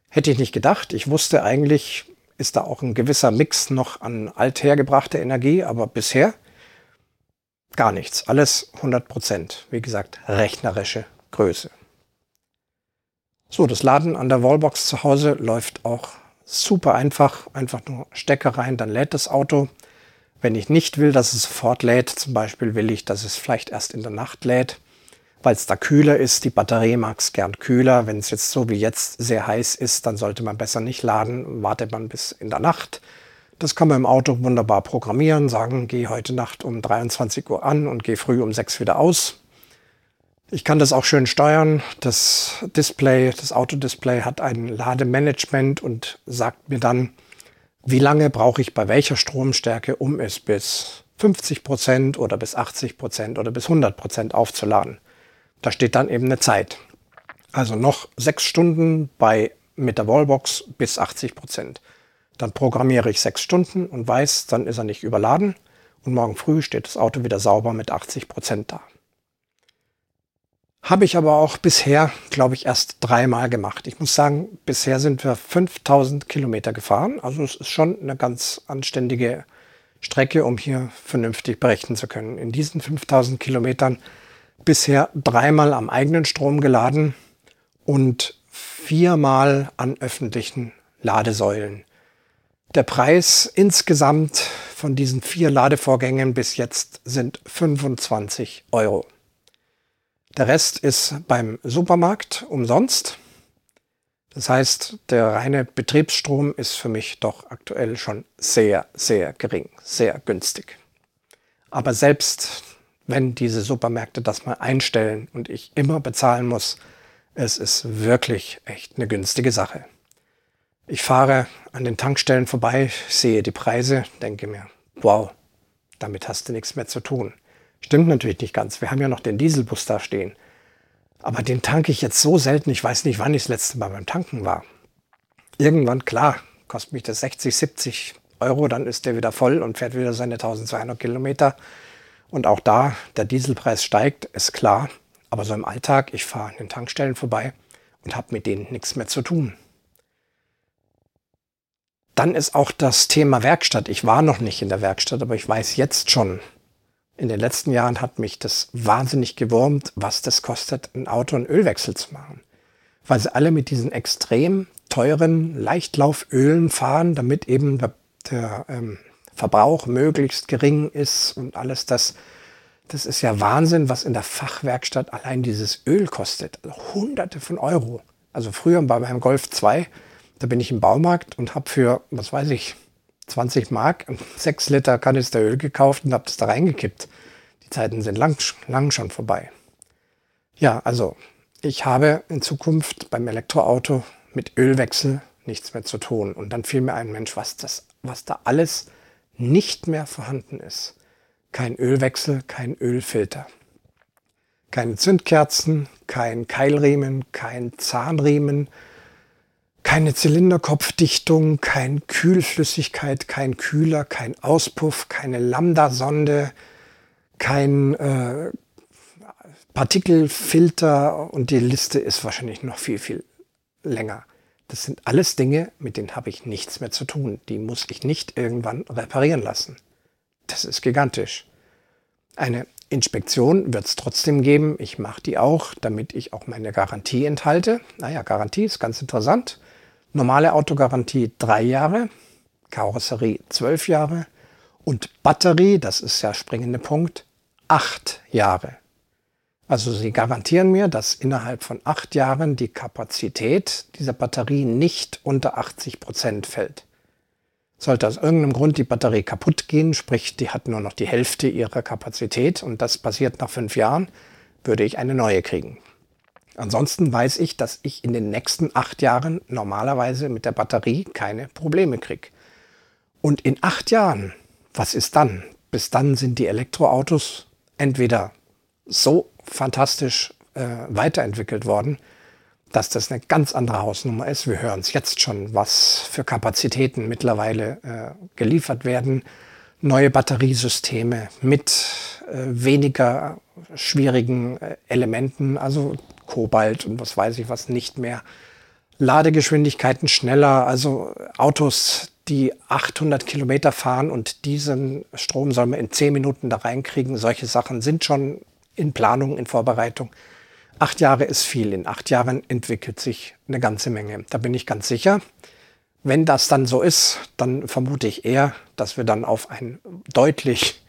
hätte ich nicht gedacht. Ich wusste eigentlich, ist da auch ein gewisser Mix noch an althergebrachter Energie, aber bisher Gar nichts. Alles 100 Prozent. Wie gesagt, rechnerische Größe. So, das Laden an der Wallbox zu Hause läuft auch super einfach. Einfach nur Stecker rein, dann lädt das Auto. Wenn ich nicht will, dass es sofort lädt, zum Beispiel will ich, dass es vielleicht erst in der Nacht lädt, weil es da kühler ist. Die Batterie mag es gern kühler. Wenn es jetzt so wie jetzt sehr heiß ist, dann sollte man besser nicht laden. Wartet man bis in der Nacht. Das kann man im Auto wunderbar programmieren, sagen, geh heute Nacht um 23 Uhr an und geh früh um 6 wieder aus. Ich kann das auch schön steuern. Das Display, das Autodisplay hat ein Lademanagement und sagt mir dann, wie lange brauche ich bei welcher Stromstärke, um es bis 50 Prozent oder bis 80 Prozent oder bis 100 Prozent aufzuladen. Da steht dann eben eine Zeit. Also noch sechs Stunden bei, mit der Wallbox bis 80 Prozent. Dann programmiere ich sechs Stunden und weiß, dann ist er nicht überladen. Und morgen früh steht das Auto wieder sauber mit 80 Prozent da. Habe ich aber auch bisher, glaube ich, erst dreimal gemacht. Ich muss sagen, bisher sind wir 5000 Kilometer gefahren. Also es ist schon eine ganz anständige Strecke, um hier vernünftig berechnen zu können. In diesen 5000 Kilometern bisher dreimal am eigenen Strom geladen und viermal an öffentlichen Ladesäulen. Der Preis insgesamt von diesen vier Ladevorgängen bis jetzt sind 25 Euro. Der Rest ist beim Supermarkt umsonst. Das heißt, der reine Betriebsstrom ist für mich doch aktuell schon sehr, sehr gering, sehr günstig. Aber selbst wenn diese Supermärkte das mal einstellen und ich immer bezahlen muss, es ist wirklich echt eine günstige Sache. Ich fahre an den Tankstellen vorbei, sehe die Preise, denke mir, wow, damit hast du nichts mehr zu tun. Stimmt natürlich nicht ganz. Wir haben ja noch den Dieselbus da stehen. Aber den tanke ich jetzt so selten, ich weiß nicht, wann ich das letzte Mal beim Tanken war. Irgendwann, klar, kostet mich das 60, 70 Euro, dann ist der wieder voll und fährt wieder seine 1200 Kilometer. Und auch da, der Dieselpreis steigt, ist klar. Aber so im Alltag, ich fahre an den Tankstellen vorbei und habe mit denen nichts mehr zu tun. Dann ist auch das Thema Werkstatt. Ich war noch nicht in der Werkstatt, aber ich weiß jetzt schon, in den letzten Jahren hat mich das wahnsinnig gewurmt, was das kostet, ein Auto einen Ölwechsel zu machen. Weil sie alle mit diesen extrem teuren Leichtlaufölen fahren, damit eben der, der ähm, Verbrauch möglichst gering ist und alles das. Das ist ja Wahnsinn, was in der Fachwerkstatt allein dieses Öl kostet. Also hunderte von Euro. Also früher bei meinem Golf 2, da bin ich im Baumarkt und habe für, was weiß ich, 20 Mark 6 Liter Kanister Öl gekauft und habe das da reingekippt. Die Zeiten sind lang, lang schon vorbei. Ja, also ich habe in Zukunft beim Elektroauto mit Ölwechsel nichts mehr zu tun. Und dann fiel mir ein Mensch, was, das, was da alles nicht mehr vorhanden ist. Kein Ölwechsel, kein Ölfilter. Keine Zündkerzen, kein Keilriemen, kein Zahnriemen, keine Zylinderkopfdichtung, kein Kühlflüssigkeit, kein Kühler, kein Auspuff, keine Lambda-Sonde, kein äh, Partikelfilter und die Liste ist wahrscheinlich noch viel, viel länger. Das sind alles Dinge, mit denen habe ich nichts mehr zu tun. Die muss ich nicht irgendwann reparieren lassen. Das ist gigantisch. Eine Inspektion wird es trotzdem geben. Ich mache die auch, damit ich auch meine Garantie enthalte. Naja, Garantie ist ganz interessant. Normale Autogarantie drei Jahre, Karosserie zwölf Jahre und Batterie, das ist der springende Punkt, acht Jahre. Also sie garantieren mir, dass innerhalb von acht Jahren die Kapazität dieser Batterie nicht unter 80 Prozent fällt. Sollte aus irgendeinem Grund die Batterie kaputt gehen, sprich die hat nur noch die Hälfte ihrer Kapazität und das passiert nach fünf Jahren, würde ich eine neue kriegen. Ansonsten weiß ich, dass ich in den nächsten acht Jahren normalerweise mit der Batterie keine Probleme kriege. Und in acht Jahren, was ist dann? Bis dann sind die Elektroautos entweder so fantastisch äh, weiterentwickelt worden, dass das eine ganz andere Hausnummer ist. Wir hören es jetzt schon, was für Kapazitäten mittlerweile äh, geliefert werden. Neue Batteriesysteme mit äh, weniger schwierigen äh, Elementen, also Kobalt und was weiß ich was nicht mehr. Ladegeschwindigkeiten schneller, also Autos, die 800 Kilometer fahren und diesen Strom soll man in 10 Minuten da reinkriegen. Solche Sachen sind schon in Planung, in Vorbereitung. Acht Jahre ist viel. In acht Jahren entwickelt sich eine ganze Menge. Da bin ich ganz sicher. Wenn das dann so ist, dann vermute ich eher, dass wir dann auf ein deutlich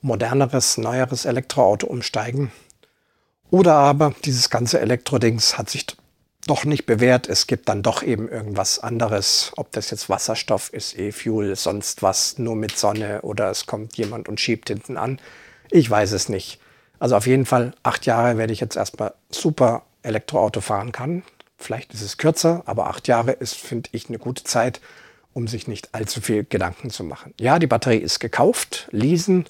moderneres, neueres Elektroauto umsteigen. Oder aber dieses ganze Elektrodings hat sich doch nicht bewährt. Es gibt dann doch eben irgendwas anderes, ob das jetzt Wasserstoff ist, E-Fuel, sonst was, nur mit Sonne oder es kommt jemand und schiebt hinten an. Ich weiß es nicht. Also auf jeden Fall acht Jahre werde ich jetzt erstmal super Elektroauto fahren kann. Vielleicht ist es kürzer, aber acht Jahre ist, finde ich, eine gute Zeit, um sich nicht allzu viel Gedanken zu machen. Ja, die Batterie ist gekauft, leasen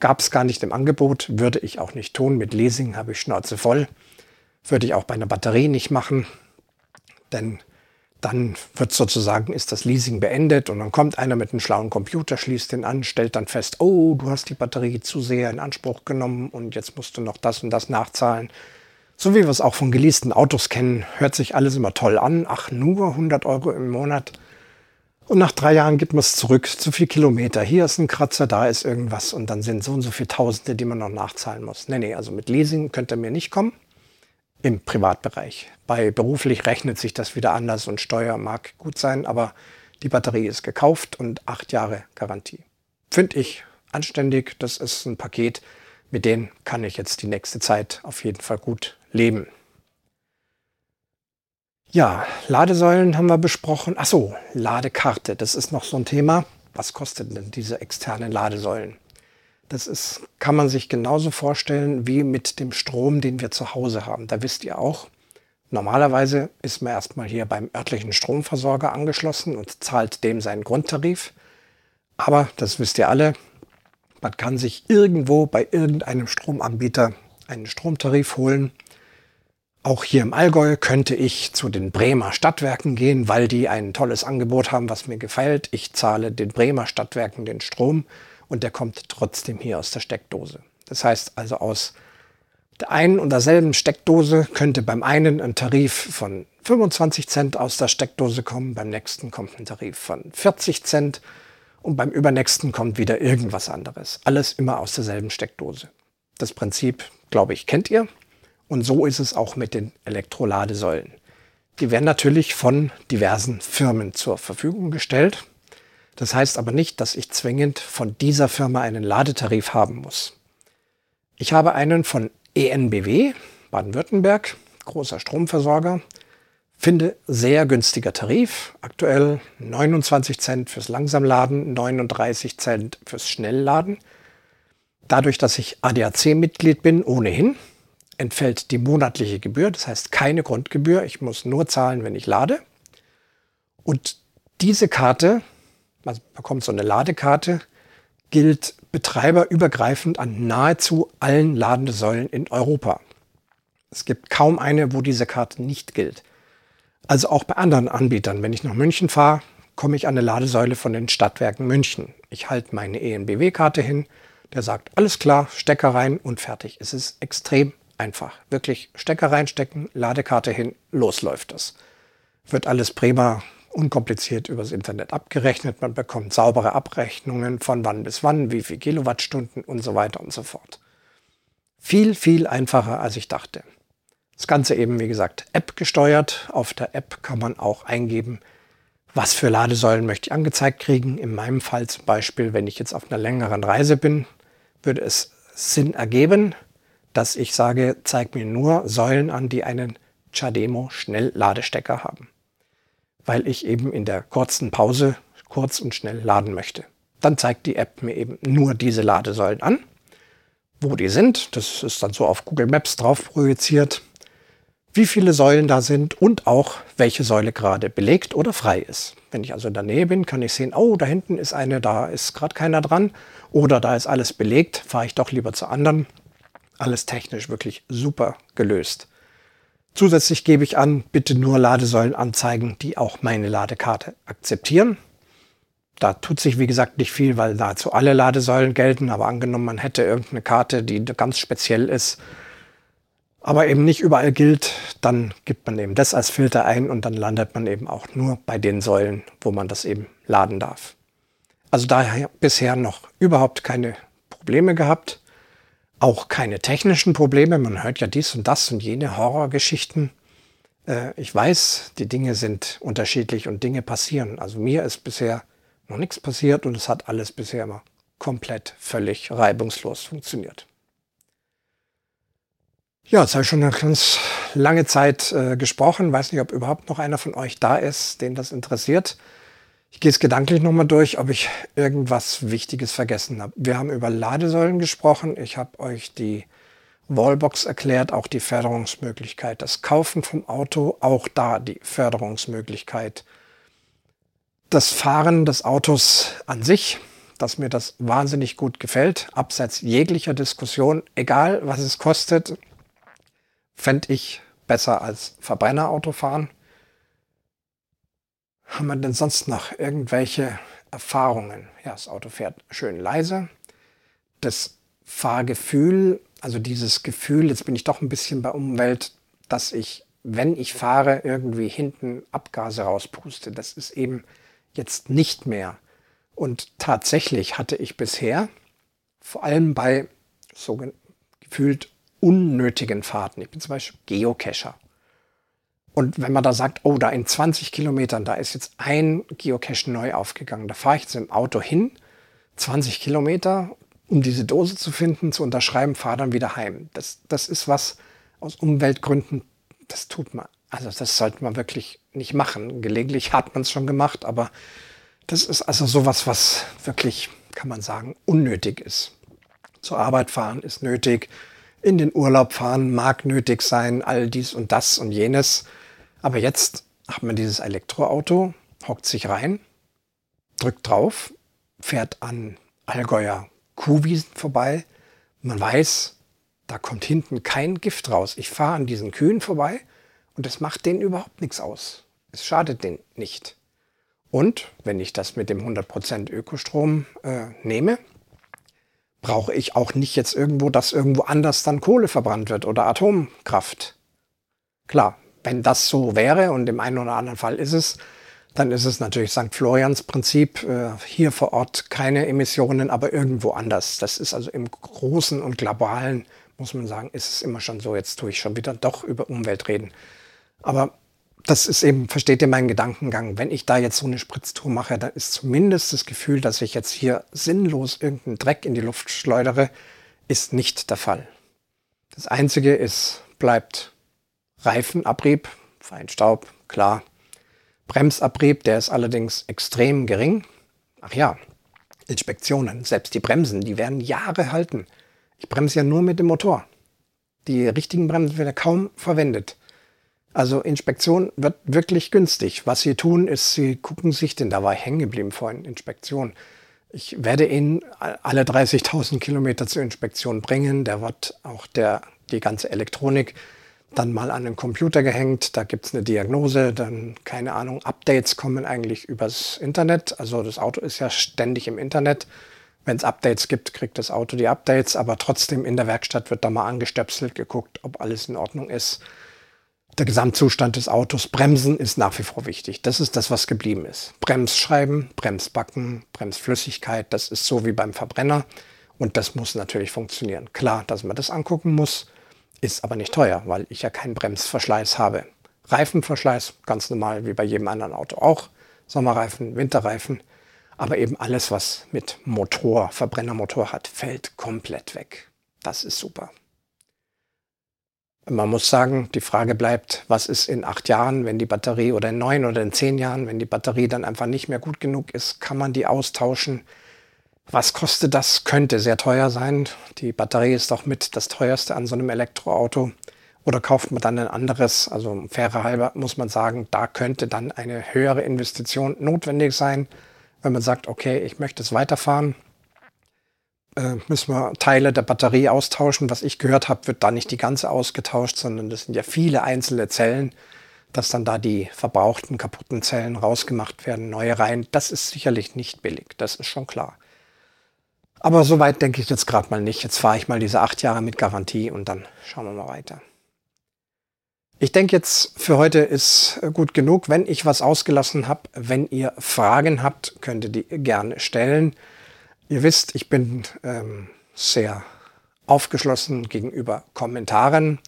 gab es gar nicht im Angebot, würde ich auch nicht tun. Mit Leasing habe ich Schnauze voll. Würde ich auch bei einer Batterie nicht machen, denn dann wird sozusagen, ist das Leasing beendet und dann kommt einer mit einem schlauen Computer, schließt den an, stellt dann fest, oh, du hast die Batterie zu sehr in Anspruch genommen und jetzt musst du noch das und das nachzahlen. So wie wir es auch von geleasten Autos kennen, hört sich alles immer toll an. Ach, nur 100 Euro im Monat. Und nach drei Jahren gibt man es zurück. Zu viel Kilometer. Hier ist ein Kratzer, da ist irgendwas. Und dann sind so und so viele Tausende, die man noch nachzahlen muss. Nee, nee, also mit Leasing könnte mir nicht kommen im Privatbereich. Bei beruflich rechnet sich das wieder anders und Steuer mag gut sein, aber die Batterie ist gekauft und acht Jahre Garantie. Finde ich anständig. Das ist ein Paket, mit dem kann ich jetzt die nächste Zeit auf jeden Fall gut leben. Ja, Ladesäulen haben wir besprochen. Ach so, Ladekarte, das ist noch so ein Thema. Was kosten denn diese externen Ladesäulen? Das ist, kann man sich genauso vorstellen wie mit dem Strom, den wir zu Hause haben. Da wisst ihr auch, normalerweise ist man erstmal hier beim örtlichen Stromversorger angeschlossen und zahlt dem seinen Grundtarif. Aber, das wisst ihr alle, man kann sich irgendwo bei irgendeinem Stromanbieter einen Stromtarif holen. Auch hier im Allgäu könnte ich zu den Bremer Stadtwerken gehen, weil die ein tolles Angebot haben, was mir gefällt. Ich zahle den Bremer Stadtwerken den Strom und der kommt trotzdem hier aus der Steckdose. Das heißt also aus der einen und derselben Steckdose könnte beim einen ein Tarif von 25 Cent aus der Steckdose kommen, beim nächsten kommt ein Tarif von 40 Cent und beim übernächsten kommt wieder irgendwas anderes. Alles immer aus derselben Steckdose. Das Prinzip, glaube ich, kennt ihr. Und so ist es auch mit den Elektroladesäulen. Die werden natürlich von diversen Firmen zur Verfügung gestellt. Das heißt aber nicht, dass ich zwingend von dieser Firma einen Ladetarif haben muss. Ich habe einen von ENBW, Baden-Württemberg, großer Stromversorger, finde sehr günstiger Tarif. Aktuell 29 Cent fürs Langsamladen, 39 Cent fürs Schnellladen. Dadurch, dass ich ADAC-Mitglied bin, ohnehin, entfällt die monatliche Gebühr, das heißt keine Grundgebühr. Ich muss nur zahlen, wenn ich lade. Und diese Karte man bekommt so eine Ladekarte, gilt betreiberübergreifend an nahezu allen Ladesäulen in Europa. Es gibt kaum eine, wo diese Karte nicht gilt. Also auch bei anderen Anbietern. Wenn ich nach München fahre, komme ich an eine Ladesäule von den Stadtwerken München. Ich halte meine ENBW-Karte hin, der sagt, alles klar, Stecker rein und fertig. Es ist extrem einfach. Wirklich Stecker reinstecken, Ladekarte hin, losläuft es. Wird alles prima unkompliziert übers Internet abgerechnet. Man bekommt saubere Abrechnungen von wann bis wann, wie viel Kilowattstunden und so weiter und so fort. Viel, viel einfacher, als ich dachte. Das Ganze eben, wie gesagt, App gesteuert. Auf der App kann man auch eingeben, was für Ladesäulen möchte ich angezeigt kriegen. In meinem Fall zum Beispiel, wenn ich jetzt auf einer längeren Reise bin, würde es Sinn ergeben, dass ich sage, zeig mir nur Säulen an, die einen Chademo Schnellladestecker haben weil ich eben in der kurzen Pause kurz und schnell laden möchte. Dann zeigt die App mir eben nur diese Ladesäulen an, wo die sind. Das ist dann so auf Google Maps drauf projiziert, wie viele Säulen da sind und auch welche Säule gerade belegt oder frei ist. Wenn ich also in der Nähe bin, kann ich sehen, oh, da hinten ist eine, da ist gerade keiner dran oder da ist alles belegt, fahre ich doch lieber zur anderen. Alles technisch wirklich super gelöst. Zusätzlich gebe ich an, bitte nur Ladesäulen anzeigen, die auch meine Ladekarte akzeptieren. Da tut sich, wie gesagt, nicht viel, weil nahezu alle Ladesäulen gelten. Aber angenommen, man hätte irgendeine Karte, die ganz speziell ist, aber eben nicht überall gilt, dann gibt man eben das als Filter ein und dann landet man eben auch nur bei den Säulen, wo man das eben laden darf. Also daher bisher noch überhaupt keine Probleme gehabt, auch keine technischen Probleme. Man hört ja dies und das und jene Horrorgeschichten. Äh, ich weiß, die Dinge sind unterschiedlich und Dinge passieren. Also mir ist bisher noch nichts passiert und es hat alles bisher immer komplett, völlig reibungslos funktioniert. Ja, jetzt habe ich schon eine ganz lange Zeit äh, gesprochen. Weiß nicht, ob überhaupt noch einer von euch da ist, den das interessiert. Ich gehe es gedanklich nochmal durch, ob ich irgendwas Wichtiges vergessen habe. Wir haben über Ladesäulen gesprochen. Ich habe euch die Wallbox erklärt, auch die Förderungsmöglichkeit. Das Kaufen vom Auto, auch da die Förderungsmöglichkeit. Das Fahren des Autos an sich, dass mir das wahnsinnig gut gefällt, abseits jeglicher Diskussion, egal was es kostet, fände ich besser als Verbrennerauto fahren. Haben wir denn sonst noch irgendwelche Erfahrungen? Ja, das Auto fährt schön leise. Das Fahrgefühl, also dieses Gefühl, jetzt bin ich doch ein bisschen bei Umwelt, dass ich, wenn ich fahre, irgendwie hinten Abgase rauspuste. Das ist eben jetzt nicht mehr. Und tatsächlich hatte ich bisher, vor allem bei so gefühlt unnötigen Fahrten. Ich bin zum Beispiel Geocacher. Und wenn man da sagt, oh, da in 20 Kilometern, da ist jetzt ein Geocache neu aufgegangen, da fahre ich jetzt im Auto hin, 20 Kilometer, um diese Dose zu finden, zu unterschreiben, fahre dann wieder heim. Das, das ist was aus Umweltgründen, das tut man. Also das sollte man wirklich nicht machen. Gelegentlich hat man es schon gemacht, aber das ist also sowas, was wirklich, kann man sagen, unnötig ist. Zur Arbeit fahren ist nötig, in den Urlaub fahren mag nötig sein, all dies und das und jenes. Aber jetzt hat man dieses Elektroauto, hockt sich rein, drückt drauf, fährt an Allgäuer Kuhwiesen vorbei. Man weiß, da kommt hinten kein Gift raus. Ich fahre an diesen Kühen vorbei und es macht denen überhaupt nichts aus. Es schadet denen nicht. Und wenn ich das mit dem 100% Ökostrom äh, nehme, brauche ich auch nicht jetzt irgendwo, dass irgendwo anders dann Kohle verbrannt wird oder Atomkraft. Klar, wenn das so wäre und im einen oder anderen Fall ist es, dann ist es natürlich St. Florians Prinzip, äh, hier vor Ort keine Emissionen, aber irgendwo anders. Das ist also im Großen und Globalen, muss man sagen, ist es immer schon so. Jetzt tue ich schon wieder doch über Umwelt reden. Aber das ist eben, versteht ihr meinen Gedankengang? Wenn ich da jetzt so eine Spritztour mache, dann ist zumindest das Gefühl, dass ich jetzt hier sinnlos irgendeinen Dreck in die Luft schleudere, ist nicht der Fall. Das Einzige ist, bleibt Reifenabrieb, Feinstaub, klar. Bremsabrieb, der ist allerdings extrem gering. Ach ja, Inspektionen, selbst die Bremsen, die werden Jahre halten. Ich bremse ja nur mit dem Motor. Die richtigen Bremsen werden kaum verwendet. Also Inspektion wird wirklich günstig. Was sie tun, ist, sie gucken sich, denn da war ich hängen geblieben vorhin, Inspektion. Ich werde ihn alle 30.000 Kilometer zur Inspektion bringen. Der wird auch der, die ganze Elektronik dann mal an den Computer gehängt. Da gibt es eine Diagnose, dann keine Ahnung, Updates kommen eigentlich übers Internet. Also das Auto ist ja ständig im Internet. Wenn es Updates gibt, kriegt das Auto die Updates, aber trotzdem in der Werkstatt wird da mal angestöpselt, geguckt, ob alles in Ordnung ist der Gesamtzustand des Autos. Bremsen ist nach wie vor wichtig. Das ist das, was geblieben ist. Bremsscheiben, Bremsbacken, Bremsflüssigkeit, das ist so wie beim Verbrenner. Und das muss natürlich funktionieren. Klar, dass man das angucken muss, ist aber nicht teuer, weil ich ja keinen Bremsverschleiß habe. Reifenverschleiß, ganz normal wie bei jedem anderen Auto auch. Sommerreifen, Winterreifen. Aber eben alles, was mit Motor, Verbrennermotor hat, fällt komplett weg. Das ist super. Man muss sagen, die Frage bleibt, was ist in acht Jahren, wenn die Batterie oder in neun oder in zehn Jahren, wenn die Batterie dann einfach nicht mehr gut genug ist, kann man die austauschen? Was kostet das? Könnte sehr teuer sein. Die Batterie ist doch mit das teuerste an so einem Elektroauto. Oder kauft man dann ein anderes? Also fairer halber muss man sagen, da könnte dann eine höhere Investition notwendig sein, wenn man sagt, okay, ich möchte es weiterfahren äh, müssen wir Teile der Batterie austauschen. Was ich gehört habe, wird da nicht die ganze ausgetauscht, sondern das sind ja viele einzelne Zellen, dass dann da die verbrauchten, kaputten Zellen rausgemacht werden, neue rein. Das ist sicherlich nicht billig, das ist schon klar. Aber soweit denke ich jetzt gerade mal nicht. Jetzt fahre ich mal diese acht Jahre mit Garantie und dann schauen wir mal weiter. Ich denke jetzt für heute ist gut genug. Wenn ich was ausgelassen habe, wenn ihr Fragen habt, könnt ihr die gerne stellen. Ihr wisst, ich bin ähm, sehr aufgeschlossen gegenüber Kommentaren.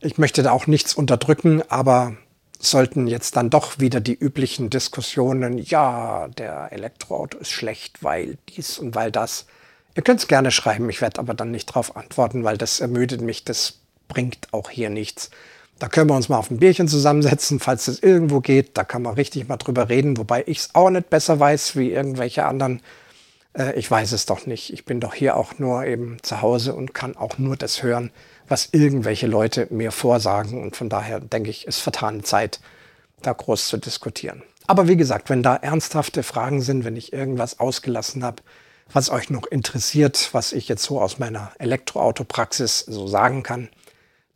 Ich möchte da auch nichts unterdrücken, aber sollten jetzt dann doch wieder die üblichen Diskussionen, ja, der Elektroauto ist schlecht, weil dies und weil das. Ihr könnt es gerne schreiben, ich werde aber dann nicht darauf antworten, weil das ermüdet mich, das bringt auch hier nichts. Da können wir uns mal auf ein Bierchen zusammensetzen, falls es irgendwo geht. Da kann man richtig mal drüber reden, wobei ich es auch nicht besser weiß wie irgendwelche anderen. Äh, ich weiß es doch nicht. Ich bin doch hier auch nur eben zu Hause und kann auch nur das hören, was irgendwelche Leute mir vorsagen. Und von daher denke ich, ist vertane Zeit, da groß zu diskutieren. Aber wie gesagt, wenn da ernsthafte Fragen sind, wenn ich irgendwas ausgelassen habe, was euch noch interessiert, was ich jetzt so aus meiner Elektroautopraxis so sagen kann,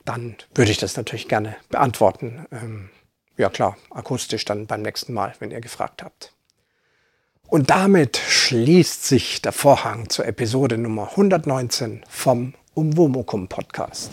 dann würde ich das natürlich gerne beantworten. Ähm, ja klar, akustisch dann beim nächsten Mal, wenn ihr gefragt habt. Und damit schließt sich der Vorhang zur Episode Nummer 119 vom Umwomukum Podcast.